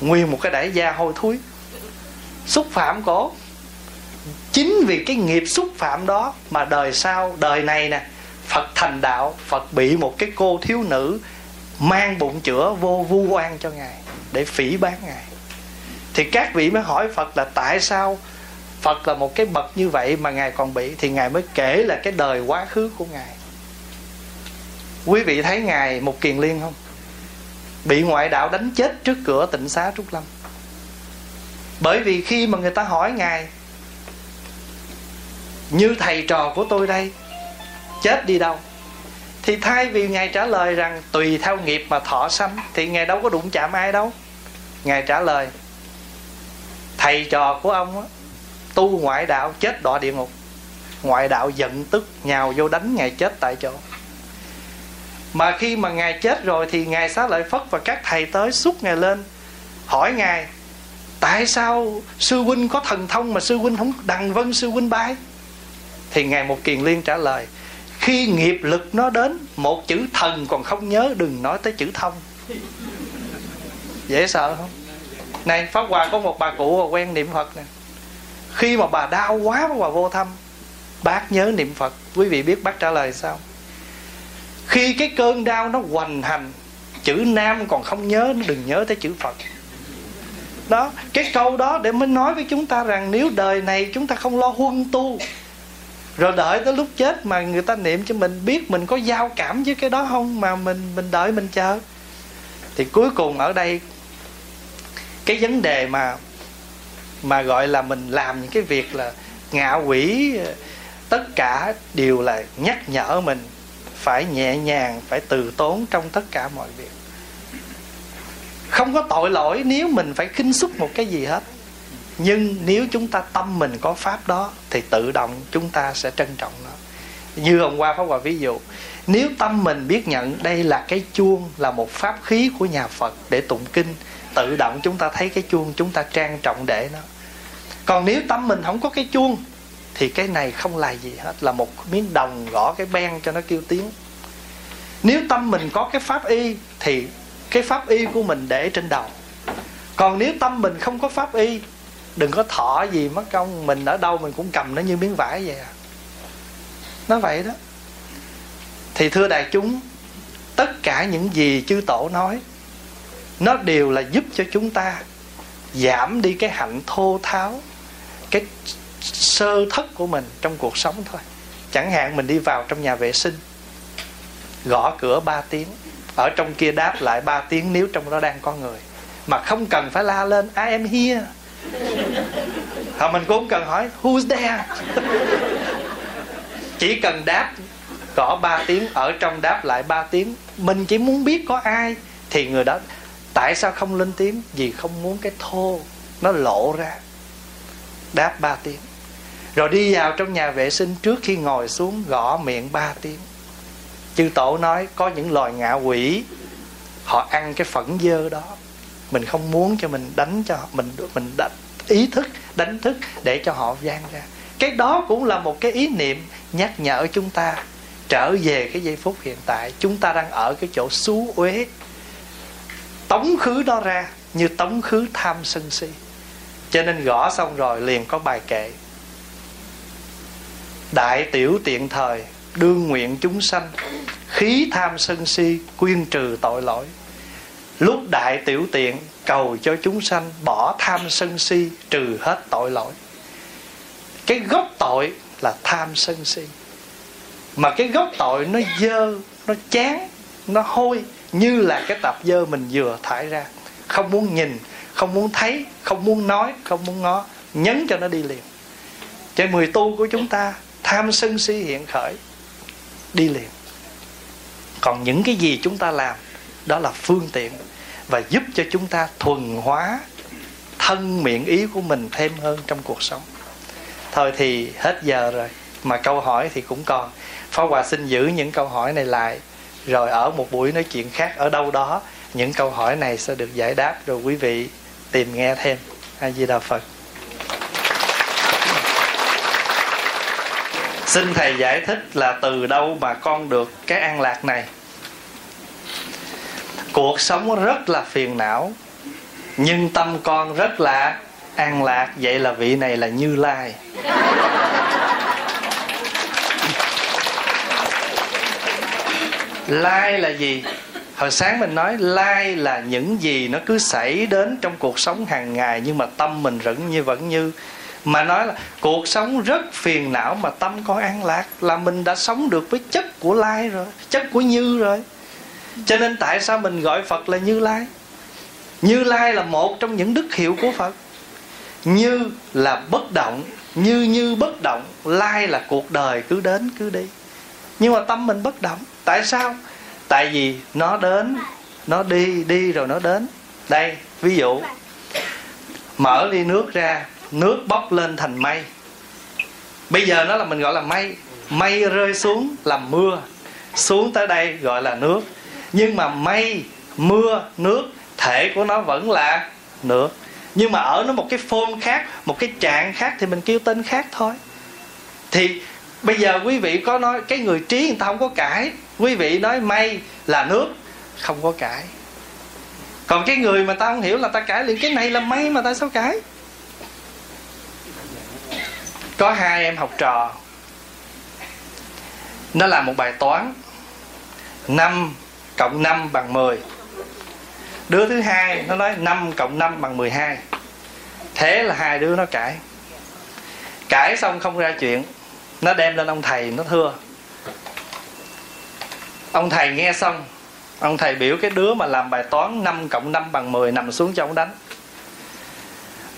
Nguyên một cái đại gia hôi thối, xúc phạm cổ. Chính vì cái nghiệp xúc phạm đó mà đời sau đời này nè phật thành đạo phật bị một cái cô thiếu nữ mang bụng chữa vô vu oan cho ngài để phỉ bán ngài. Thì các vị mới hỏi phật là tại sao phật là một cái bậc như vậy mà ngài còn bị? Thì ngài mới kể là cái đời quá khứ của ngài. Quý vị thấy ngài một kiền liên không? Bị ngoại đạo đánh chết trước cửa tịnh xá trúc lâm. Bởi vì khi mà người ta hỏi ngài như thầy trò của tôi đây chết đi đâu? Thì thay vì ngài trả lời rằng tùy theo nghiệp mà thọ sanh thì ngài đâu có đụng chạm ai đâu. Ngài trả lời thầy trò của ông á, tu ngoại đạo chết đọa địa ngục. Ngoại đạo giận tức nhào vô đánh ngài chết tại chỗ mà khi mà ngài chết rồi thì ngài xá lợi phất và các thầy tới xúc ngài lên, hỏi ngài, tại sao sư huynh có thần thông mà sư huynh không đằng vân sư huynh bái? Thì ngài một kiền liên trả lời, khi nghiệp lực nó đến, một chữ thần còn không nhớ, đừng nói tới chữ thông. Dễ sợ không? Này, pháp hòa có một bà cụ quen niệm phật nè. Khi mà bà đau quá, bà vô thăm, bác nhớ niệm phật. Quý vị biết bác trả lời sao? Khi cái cơn đau nó hoành hành, chữ nam còn không nhớ đừng nhớ tới chữ phật. Đó, cái câu đó để mới nói với chúng ta rằng nếu đời này chúng ta không lo huân tu, rồi đợi tới lúc chết mà người ta niệm cho mình biết mình có giao cảm với cái đó không, mà mình mình đợi mình chờ. Thì cuối cùng ở đây, cái vấn đề mà mà gọi là mình làm những cái việc là ngạ quỷ, tất cả đều là nhắc nhở mình phải nhẹ nhàng, phải từ tốn trong tất cả mọi việc. Không có tội lỗi nếu mình phải khinh xúc một cái gì hết. Nhưng nếu chúng ta tâm mình có pháp đó, thì tự động chúng ta sẽ trân trọng nó. Như hôm qua pháp hòa ví dụ, nếu tâm mình biết nhận đây là cái chuông, là một pháp khí của nhà phật để tụng kinh, tự động chúng ta thấy cái chuông chúng ta trang trọng để nó. Còn nếu tâm mình không có cái chuông thì cái này không là gì hết, là một miếng đồng gõ cái ben cho nó kêu tiếng. Nếu tâm mình có cái pháp y, thì cái pháp y của mình để trên đầu. Còn nếu tâm mình không có pháp y, đừng có thọ gì mất công, mình ở đâu mình cũng cầm nó như miếng vải vậy à. Nó vậy đó. Thì thưa đại chúng, tất cả những gì chư tổ nói, nó đều là giúp cho chúng ta giảm đi cái hạnh thô tháo, cái sơ thất của mình trong cuộc sống thôi. Chẳng hạn mình đi vào trong nhà vệ sinh, gõ cửa 3 tiếng, ở trong kia đáp lại ba tiếng nếu trong đó đang có người. Mà không cần phải la lên, I am here. Hoặc mình cũng không cần hỏi, who's there? Chỉ cần đáp gõ ba tiếng, ở trong đáp lại ba tiếng, mình chỉ muốn biết có ai thì người đó, tại sao không lên tiếng? Vì không muốn cái thô nó lộ ra. Đáp ba tiếng rồi đi vào trong nhà vệ sinh trước khi ngồi xuống gõ miệng ba tiếng. Chư tổ nói, có những loài ngạ quỷ, họ ăn cái phẫn dơ đó. Mình không muốn cho mình đánh cho mình mình đánh ý thức, đánh thức để cho họ gian ra. Cái đó cũng là một cái ý niệm nhắc nhở chúng ta trở về cái giây phút hiện tại. Chúng ta đang ở cái chỗ xú uế. Tống khứ đó ra như tống khứ tham sân si. Cho nên gõ xong rồi liền có bài kệ đại tiểu tiện thời, đương nguyện chúng sanh, khí tham sân si quyên trừ tội lỗi. Lúc đại tiểu tiện, cầu cho chúng sanh bỏ tham sân si trừ hết tội lỗi. Cái gốc tội là tham sân si. Mà cái gốc tội nó dơ, nó chán, nó hôi, như là cái tập dơ mình vừa thải ra. Không muốn nhìn, không muốn thấy, không muốn nói, không muốn ngó, nhấn cho nó đi liền. Cái mười tu của chúng ta tham sân si hiện khởi, đi liền. Còn những cái gì chúng ta làm, đó là phương tiện và giúp cho chúng ta thuần hóa thân miệng ý của mình thêm hơn trong cuộc sống. Thôi thì hết giờ rồi, mà câu hỏi thì cũng còn. Phó Hòa xin giữ những câu hỏi này lại, Rồi ở một buổi nói chuyện khác ở đâu đó, Những câu hỏi này sẽ được giải đáp, Rồi quý vị tìm nghe thêm. A Di Đà Phật. Xin Thầy giải thích là từ đâu mà con được cái an lạc này. Cuộc sống rất là phiền não, Nhưng tâm con rất là an lạc. Vậy là vị này là Như Lai. Lai là gì? Hồi sáng mình nói lai là những gì nó cứ xảy đến trong cuộc sống hàng ngày, nhưng mà tâm mình vẫn như vẫn như mà nói là cuộc sống rất phiền não mà tâm con an lạc là mình đã sống được với chất của lai rồi, chất của như rồi. Cho nên tại sao mình gọi phật là như lai? Như lai là một trong những đức hiệu của phật. Như là bất động, như như bất động, lai là cuộc đời cứ đến cứ đi. Nhưng mà tâm mình bất động. Tại sao? Tại vì nó đến, nó đi đi rồi nó đến. Đây, ví dụ, mở ly nước ra nước bốc lên thành mây. Bây giờ nó là mình gọi là mây. Mây rơi xuống làm mưa. Xuống tới đây gọi là nước. Nhưng mà mây, mưa, nước, thể của nó vẫn là nước. Nhưng mà ở nó một cái form khác, một cái trạng khác thì mình kêu tên khác thôi. Thì bây giờ quý vị có nói, cái người trí người ta không có cãi. Quý vị nói mây là nước, không có cãi. Còn cái người mà ta không hiểu là ta cãi liền, cái này là mây mà ta sao cãi? Có hai em học trò. Nó làm một bài toán. 5 cộng 5 bằng 10 Đứa thứ hai, nó nói 5 cộng 5 bằng 12 Thế là hai đứa nó cãi. Cãi xong không ra chuyện. Nó đem lên ông thầy, nó thưa. Ông thầy nghe xong. Ông thầy biểu cái đứa mà làm bài toán 5 cộng 5 bằng 10 nằm xuống cho ông đánh.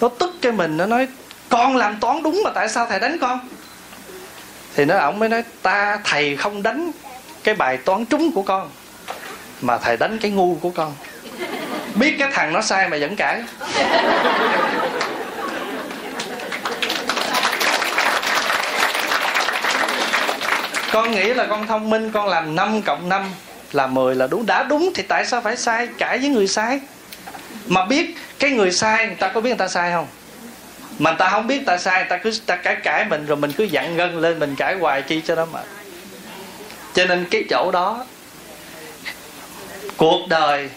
Nó tức cái mình, nó nói con làm toán đúng mà tại sao thầy đánh con? Thì nó ổng mới nói, ta, thầy không đánh cái bài toán trúng của con, mà thầy đánh cái ngu của con. Biết cái thằng nó sai mà vẫn cãi. Con nghĩ là con thông minh, con làm 5 cộng 5 là 10 là đúng. Đã đúng thì tại sao phải sai, cãi với người sai? Mà biết cái người sai, người ta có biết người ta sai không? Mà ta không biết ta sai ta cứ ta cãi cãi mình rồi mình cứ dặn gân lên, mình cãi hoài chi cho nó mệt. Cho nên cái chỗ đó, cuộc đời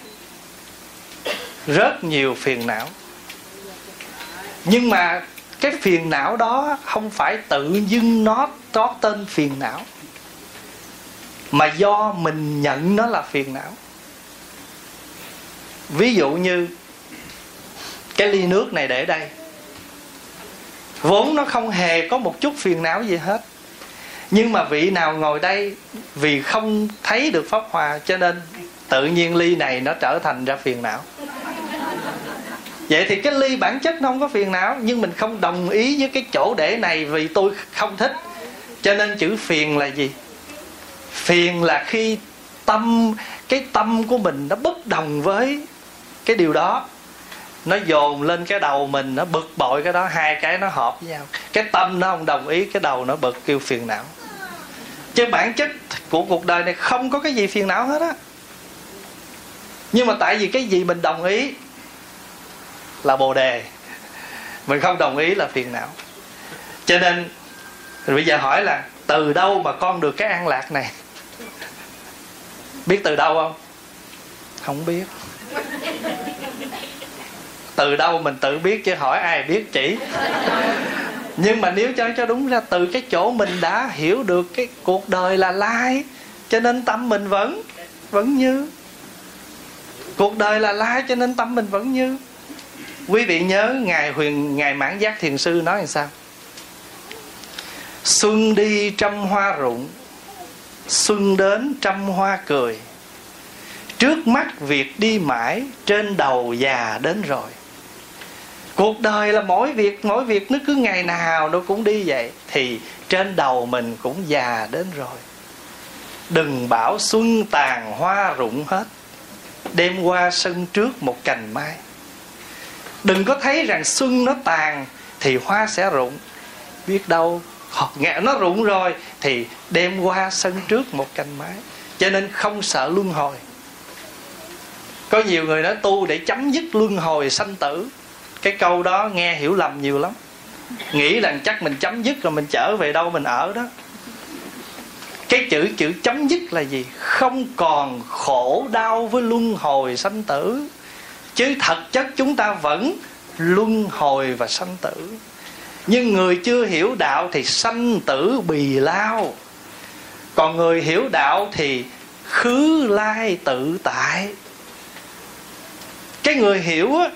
rất nhiều phiền não. Nhưng mà cái phiền não đó không phải tự dưng nó có tên phiền não, mà do mình nhận nó là phiền não. Ví dụ như cái ly nước này để đây vốn nó không hề có một chút phiền não gì hết. Nhưng mà vị nào ngồi đây vì không thấy được pháp hòa cho nên tự nhiên ly này nó trở thành ra phiền não. Vậy thì cái ly bản chất nó không có phiền não, nhưng mình không đồng ý với cái chỗ để này vì tôi không thích. Cho nên chữ phiền là gì? Phiền là khi tâm, cái tâm của mình nó bất đồng với cái điều đó nó dồn lên cái đầu mình, nó bực bội cái đó, hai cái nó hợp với nhau. Cái tâm nó không đồng ý, cái đầu nó bực, kêu phiền não. Chứ bản chất của cuộc đời này không có cái gì phiền não hết á. Nhưng mà tại vì cái gì mình đồng ý là bồ đề. Mình không đồng ý là phiền não. Cho nên, bây giờ hỏi là, từ đâu mà con được cái an lạc này? Biết từ đâu không? Không biết từ đâu mình tự biết chứ, hỏi ai biết chỉ. Nhưng mà nếu cho cho đúng ra, từ cái chỗ mình đã hiểu được cái cuộc đời là lai, cho nên tâm mình vẫn vẫn như. Cuộc đời là lai, cho nên tâm mình vẫn như. Quý vị nhớ ngài huyền, ngài mãn giác thiền sư nói làm sao? Xuân đi trăm hoa rụng, xuân đến trăm hoa cười. Trước mắt việc đi mãi, trên đầu già đến rồi cuộc đời là mỗi việc mỗi việc nó cứ ngày nào nó cũng đi vậy. Thì trên đầu mình cũng già đến rồi. Đừng bảo xuân tàn hoa rụng hết. Đêm qua sân trước một cành mai. Đừng có thấy rằng xuân nó tàn thì hoa sẽ rụng. Biết đâu nghe nó rụng rồi thì đêm qua sân trước một cành mai. Cho nên không sợ luân hồi. Có nhiều người nói tu để chấm dứt luân hồi sanh tử cái câu đó nghe hiểu lầm nhiều lắm. Nghĩ rằng chắc mình chấm dứt rồi mình trở về đâu mình ở đó. Cái chữ chữ chấm dứt là gì? Không còn khổ đau với luân hồi sanh tử. Chứ thật chất chúng ta vẫn luân hồi và sanh tử. Nhưng người chưa hiểu đạo thì sanh tử bì lao. Còn người hiểu đạo thì khứ lai tự tại. Cái người hiểu á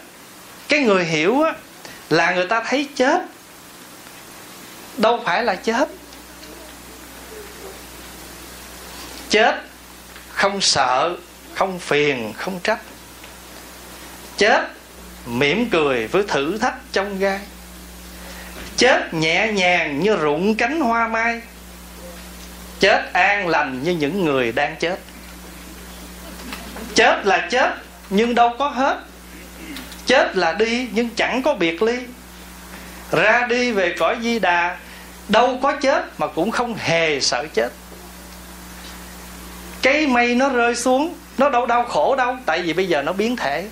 cái người hiểu á, là người ta thấy chết. Đâu phải là chết. Chết không sợ, không phiền, không trách. Chết mỉm cười với thử thách trong gai chết nhẹ nhàng như rụng cánh hoa mai. Chết an lành như những người đang chết. Chết là chết, nhưng đâu có hết chết là đi, nhưng chẳng có biệt ly. Ra đi về cõi di đà, đâu có chết mà cũng không hề sợ chết. Cái mây nó rơi xuống, nó đâu đau khổ đâu, tại vì bây giờ nó biến thể.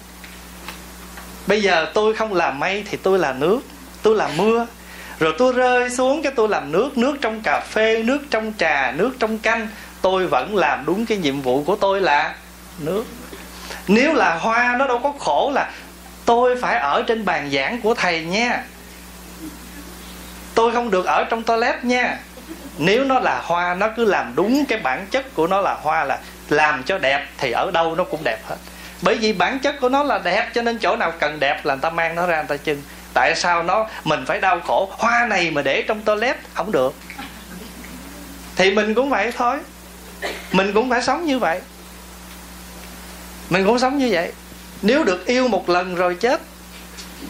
Bây giờ tôi không làm mây thì tôi là nước, tôi là mưa. Rồi tôi rơi xuống cái tôi làm nước nước trong cà phê, nước trong trà, nước trong canh. Tôi vẫn làm đúng cái nhiệm vụ của tôi là nước. Nếu là hoa, nó đâu có khổ là tôi phải ở trên bàn giảng của thầy nha. Tôi không được ở trong toilet nha. Nếu nó là hoa, nó cứ làm đúng cái bản chất của nó là hoa là làm cho đẹp, thì ở đâu nó cũng đẹp hết. Bởi vì bản chất của nó là đẹp, cho nên chỗ nào cần đẹp là người ta mang nó ra người ta trưng tại sao nó, mình phải đau khổ, hoa này mà để trong toilet, không được. Thì mình cũng vậy thôi. Mình cũng phải sống như vậy. Mình cũng sống như vậy nếu được yêu một lần rồi chết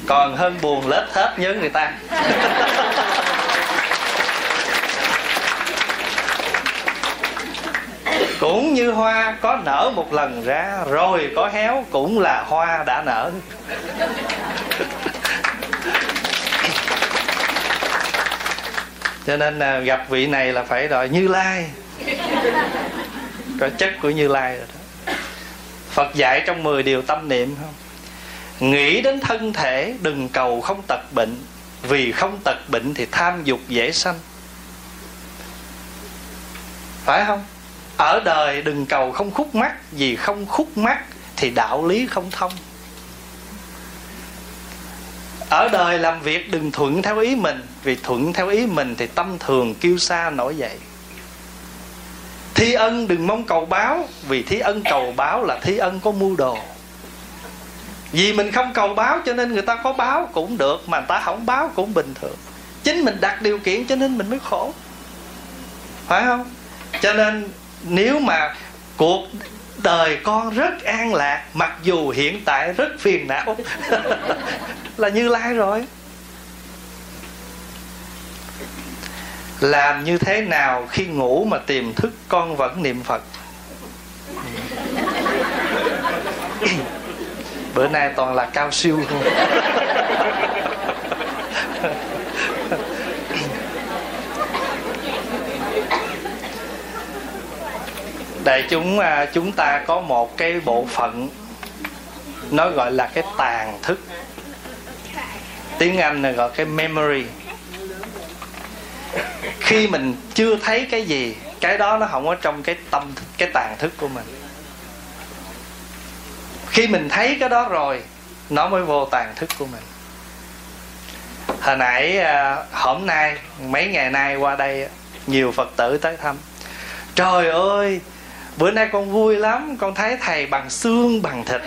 còn hơn buồn lết hết nhớ người ta. [laughs] Cũng như hoa có nở một lần ra rồi có héo cũng là hoa đã nở. Cho nên là gặp vị này là phải đòi như lai. Có chất của như lai rồi đó Phật dạy trong 10 điều tâm niệm không? Nghĩ đến thân thể, đừng cầu không tật bệnh. Vì không tật bệnh thì tham dục dễ sanh. Phải không? Ở đời đừng cầu không khúc mắt Vì không khúc mắt thì đạo lý không thông. Ở đời làm việc đừng thuận theo ý mình, vì thuận theo ý mình thì tâm thường kêu xa nổi dậy thi ân đừng mong cầu báo, vì thi ân cầu báo là thi ân có mưu đồ. Vì mình không cầu báo cho nên người ta có báo cũng được, mà người ta không báo cũng bình thường. Chính mình đặt điều kiện cho nên mình mới khổ. Phải không? Cho nên nếu mà cuộc đời con rất an lạc, mặc dù hiện tại rất phiền não, [laughs] là như lai rồi. Làm như thế nào khi ngủ mà tìm thức con vẫn niệm phật? [laughs] Bữa nay toàn là cao siêu thôi. Đại chúng à, chúng ta có một cái bộ phận nó gọi là cái tàn thức. Tiếng anh là gọi cái memory khi mình chưa thấy cái gì, cái đó nó không có trong cái tâm cái tàn thức của mình. Khi mình thấy cái đó rồi, nó mới vô tàn thức của mình. Hồi nãy à, hôm nay, mấy ngày nay qua đây, nhiều phật tử tới thăm. Trời ơi, bữa nay con vui lắm, con thấy thầy bằng xương, bằng thịt.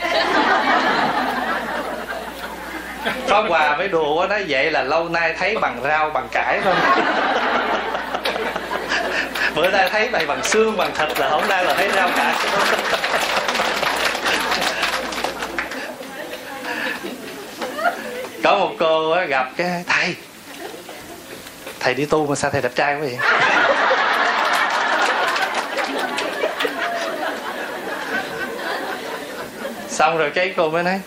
Pháp Hòa mới đùa nó nói vậy là lâu nay thấy bằng rau, bằng cải thôi. Bữa nay thấy mày bằng xương, bằng thịt là hôm nay là thấy rau cải. Có một cô gặp cái, thầy Thầy đi tu mà sao thầy đẹp trai quá vậy? Xong rồi cái cô mới nói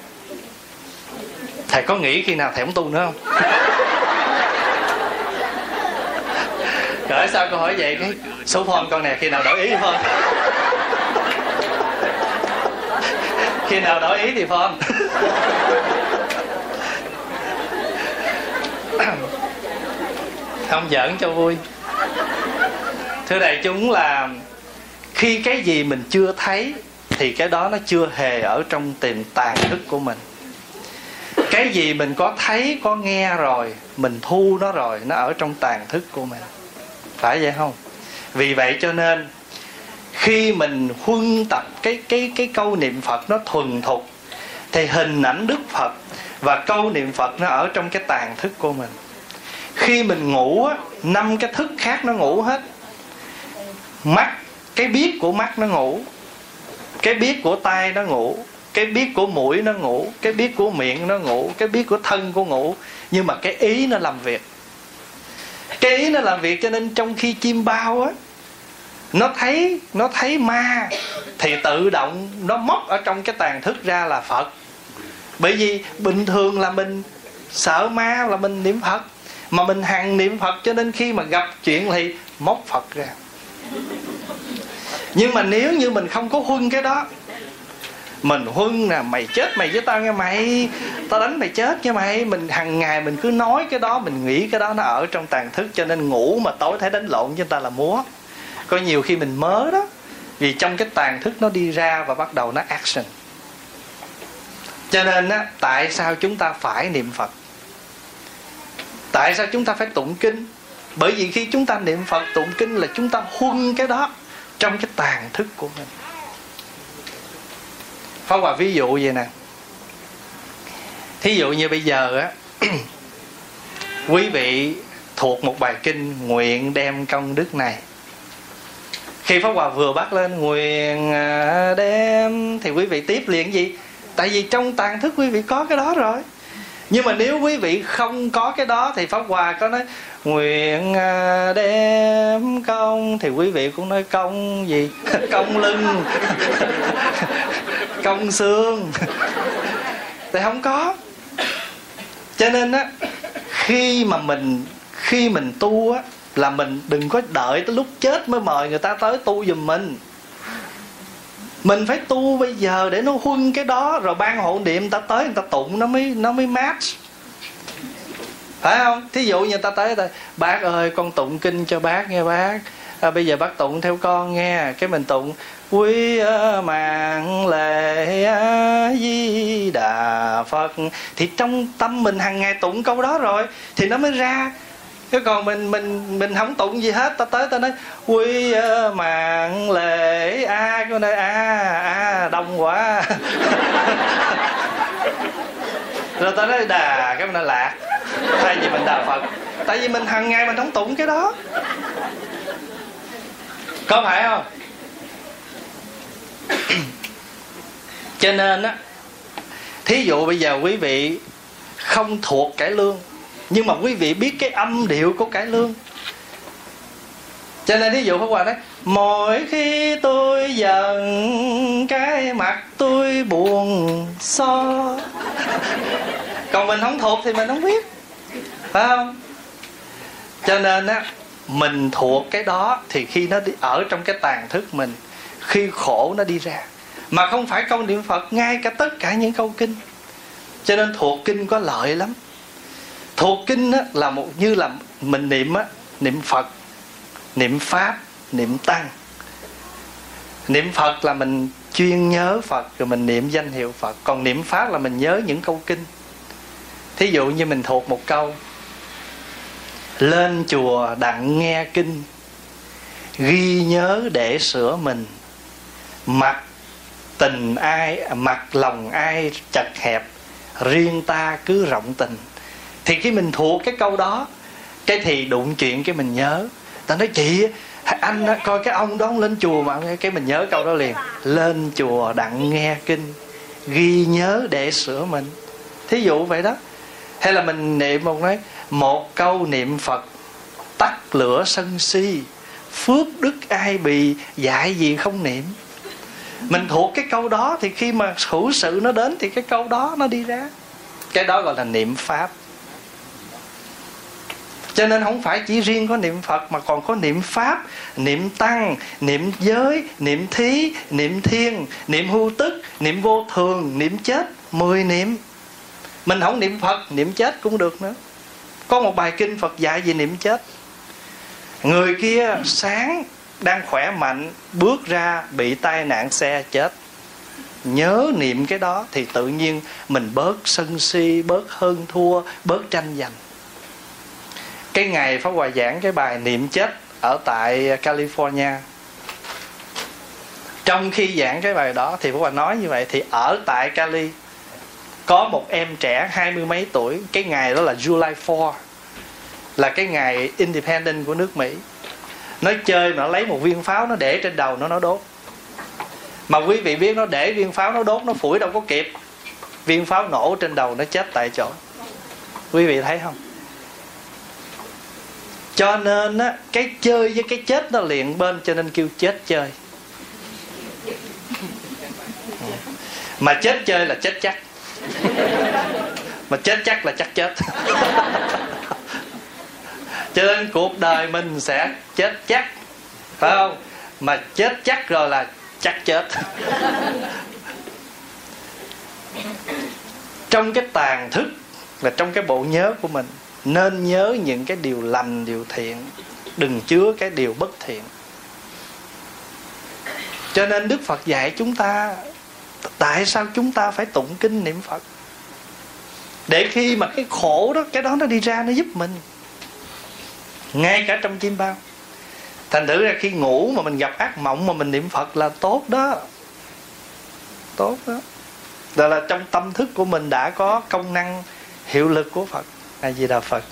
thầy có nghĩ khi nào thầy không tu nữa không? Rồi sao cô hỏi vậy? Cái số phone con nè, khi nào đổi ý phone? Khi nào đổi ý thì phone? Không giỡn cho vui. Thưa đại chúng là khi cái gì mình chưa thấy thì cái đó nó chưa hề ở trong tiềm tàng thức của mình cái gì mình có thấy, có nghe rồi, mình thu nó rồi, nó ở trong tàn thức của mình. Phải vậy không? Vì vậy cho nên, khi mình huân tập, cái cái cái câu niệm phật nó thuần thục, thì hình ảnh đức phật và câu niệm phật nó ở trong cái tàn thức của mình. Khi mình ngủ á, năm cái thức khác nó ngủ hết. Mắt, cái biết của mắt nó ngủ, cái biết của tay nó ngủ cái biết của mũi nó ngủ, cái biết của miệng nó ngủ, cái biết của thân của ngủ. Nhưng mà cái ý nó làm việc. Cái ý nó làm việc cho nên trong khi chim bao á, nó thấy nó thấy ma, thì tự động nó móc ở trong cái tàn thức ra là phật. Bởi vì bình thường là mình sợ ma là mình niệm phật, mà mình hàng niệm phật cho nên khi mà gặp chuyện thì móc phật ra. Nhưng mà nếu như mình không có huân cái đó mình huân nè, mày chết mày với tao nghe mày. Tao đánh mày chết nha mày. Mình hàng ngày mình cứ nói cái đó, mình nghĩ cái đó nó ở trong tàn thức cho nên ngủ mà tối thấy đánh lộn với người ta là múa. Có nhiều khi mình mớ đó, vì trong cái tàn thức nó đi ra và bắt đầu nó action. Cho nên á, tại sao chúng ta phải niệm phật? Tại sao chúng ta phải tụng kinh? Bởi vì khi chúng ta niệm phật, tụng kinh là chúng ta huân cái đó trong cái tàn thức của mình. Pháp Hòa ví dụ vậy nè. Thí dụ như bây giờ á, [clears throat] Quý vị thuộc một bài kinh Nguyện đem công đức này. Khi Pháp Hòa vừa bắt lên Nguyện à, đem, Thì quý vị tiếp liền gì? Tại vì trong tàn thức quý vị có cái đó rồi. Nhưng mà nếu quý vị không có cái đó, thì pháp hòa có nói, nguyện à, đem công. Thì quý vị cũng nói, công gì? [laughs] Công lưng. [laughs] công xương. Thì không có. Cho nên á, khi mà mình, khi mình tu á, là mình đừng có đợi tới lúc chết mới mời người ta tới tu giùm mình. Mình phải tu bây giờ để nó huân cái đó, rồi ban hộ niệm ta tới người ta tụng, nó mới nó mới match. Phải không? Thí dụ như ta tới ta, bác ơi, con tụng kinh cho bác, nghe bác à, bây giờ bác tụng theo con nghe cái mình tụng quý mạng lệ di đà phật. Thì trong tâm mình hàng ngày tụng câu đó rồi thì nó mới ra. Chứ còn mình mình mình không tụng gì hết ta tới ta nói quy mạng lệ a à, cái này a a đông quá. [laughs] Rồi ta nói đà cái mình lạc thay vì mình đà phật. Tại vì mình hàng ngày mình không tụng cái đó có phải không? Cho nên á, thí dụ bây giờ quý vị không thuộc cải lương, nhưng mà quý vị biết cái âm điệu của cải lương. Cho nên thí dụ Pháp Hòa đấy Mỗi khi tôi giận, Cái mặt tôi buồn so Còn mình không thuộc thì mình không biết, Phải không? Cho nên á mình thuộc cái đó Thì khi nó đi ở trong cái tàn thức mình Khi khổ nó đi ra. Mà không phải câu niệm Phật Ngay cả tất cả những câu kinh. Cho nên thuộc kinh có lợi lắm. Thuộc kinh á, là một như là Mình niệm á Niệm Phật niệm pháp niệm tăng. Niệm phật là mình chuyên nhớ phật rồi mình niệm danh hiệu phật. Còn niệm pháp là mình nhớ những câu kinh. Thí dụ như mình thuộc một câu lên chùa đặng nghe kinh, ghi nhớ để sửa mình. Mặt tình ai, mặt lòng ai chật hẹp, riêng ta cứ rộng tình. Thì khi mình thuộc cái câu đó, cái thì đụng chuyện cái mình nhớ. Ta nói, chị, anh coi cái ông đó, ông lên chùa mà cái mình nhớ câu đó liền. Lên chùa đặng nghe kinh, ghi nhớ để sửa mình. Thí dụ vậy đó hay là mình niệm một nói một câu niệm phật, tắt lửa sân si, phước đức ai bì dạy gì không niệm. Mình thuộc cái câu đó, thì khi mà hữu sự nó đến thì cái câu đó nó đi ra. Cái đó gọi là niệm pháp. Cho nên không phải chỉ riêng có niệm phật, mà còn có niệm pháp, niệm tăng, niệm giới, niệm thí, niệm thiên niệm hưu tức, niệm vô thường, niệm chết, mười niệm mình không niệm phật, niệm chết cũng được nữa. Có một bài kinh phật dạy về niệm chết. Người kia sáng đang khỏe mạnh, bước ra bị tai nạn xe chết. Nhớ niệm cái đó thì tự nhiên mình bớt sân si, bớt hơn thua, bớt tranh giành. Cái ngày Pháp Hòa giảng cái bài niệm chết ở tại California. Trong khi giảng cái bài đó thì Pháp Hòa nói như vậy, thì ở tại Cali có một em trẻ hai mươi mấy tuổi cái ngày đó là July 4 là cái ngày independent của nước Mỹ. Nó chơi mà nó lấy một viên pháo nó để trên đầu nó nó đốt. Mà quý vị biết nó để viên pháo nó đốt nó phủi đâu có kịp. Viên pháo nổ trên đầu nó chết tại chỗ. Quý vị thấy không? Cho nên á cái chơi với cái chết nó liền bên cho nên kêu chết chơi. [laughs] Mà chết chơi là chết chắc [laughs] mà chết chắc là chắc chết. [laughs] Cho nên cuộc đời mình sẽ chết chắc, phải không? Mà chết chắc rồi là chắc chết. [laughs] Trong cái tàn thức là trong cái bộ nhớ của mình, nên nhớ những cái điều lành, điều thiện. Đừng chứa cái điều bất thiện. Cho nên đức phật dạy chúng ta tại sao chúng ta phải tụng kinh niệm phật? Để khi mà cái khổ đó, cái đó nó đi ra, nó giúp mình. Ngay cả trong chim bao. Thành thử ra khi ngủ mà mình gặp ác mộng mà mình niệm phật là tốt đó. Tốt đó. Đó là trong tâm thức của mình đã có công năng, hiệu lực của phật. A di đà phật.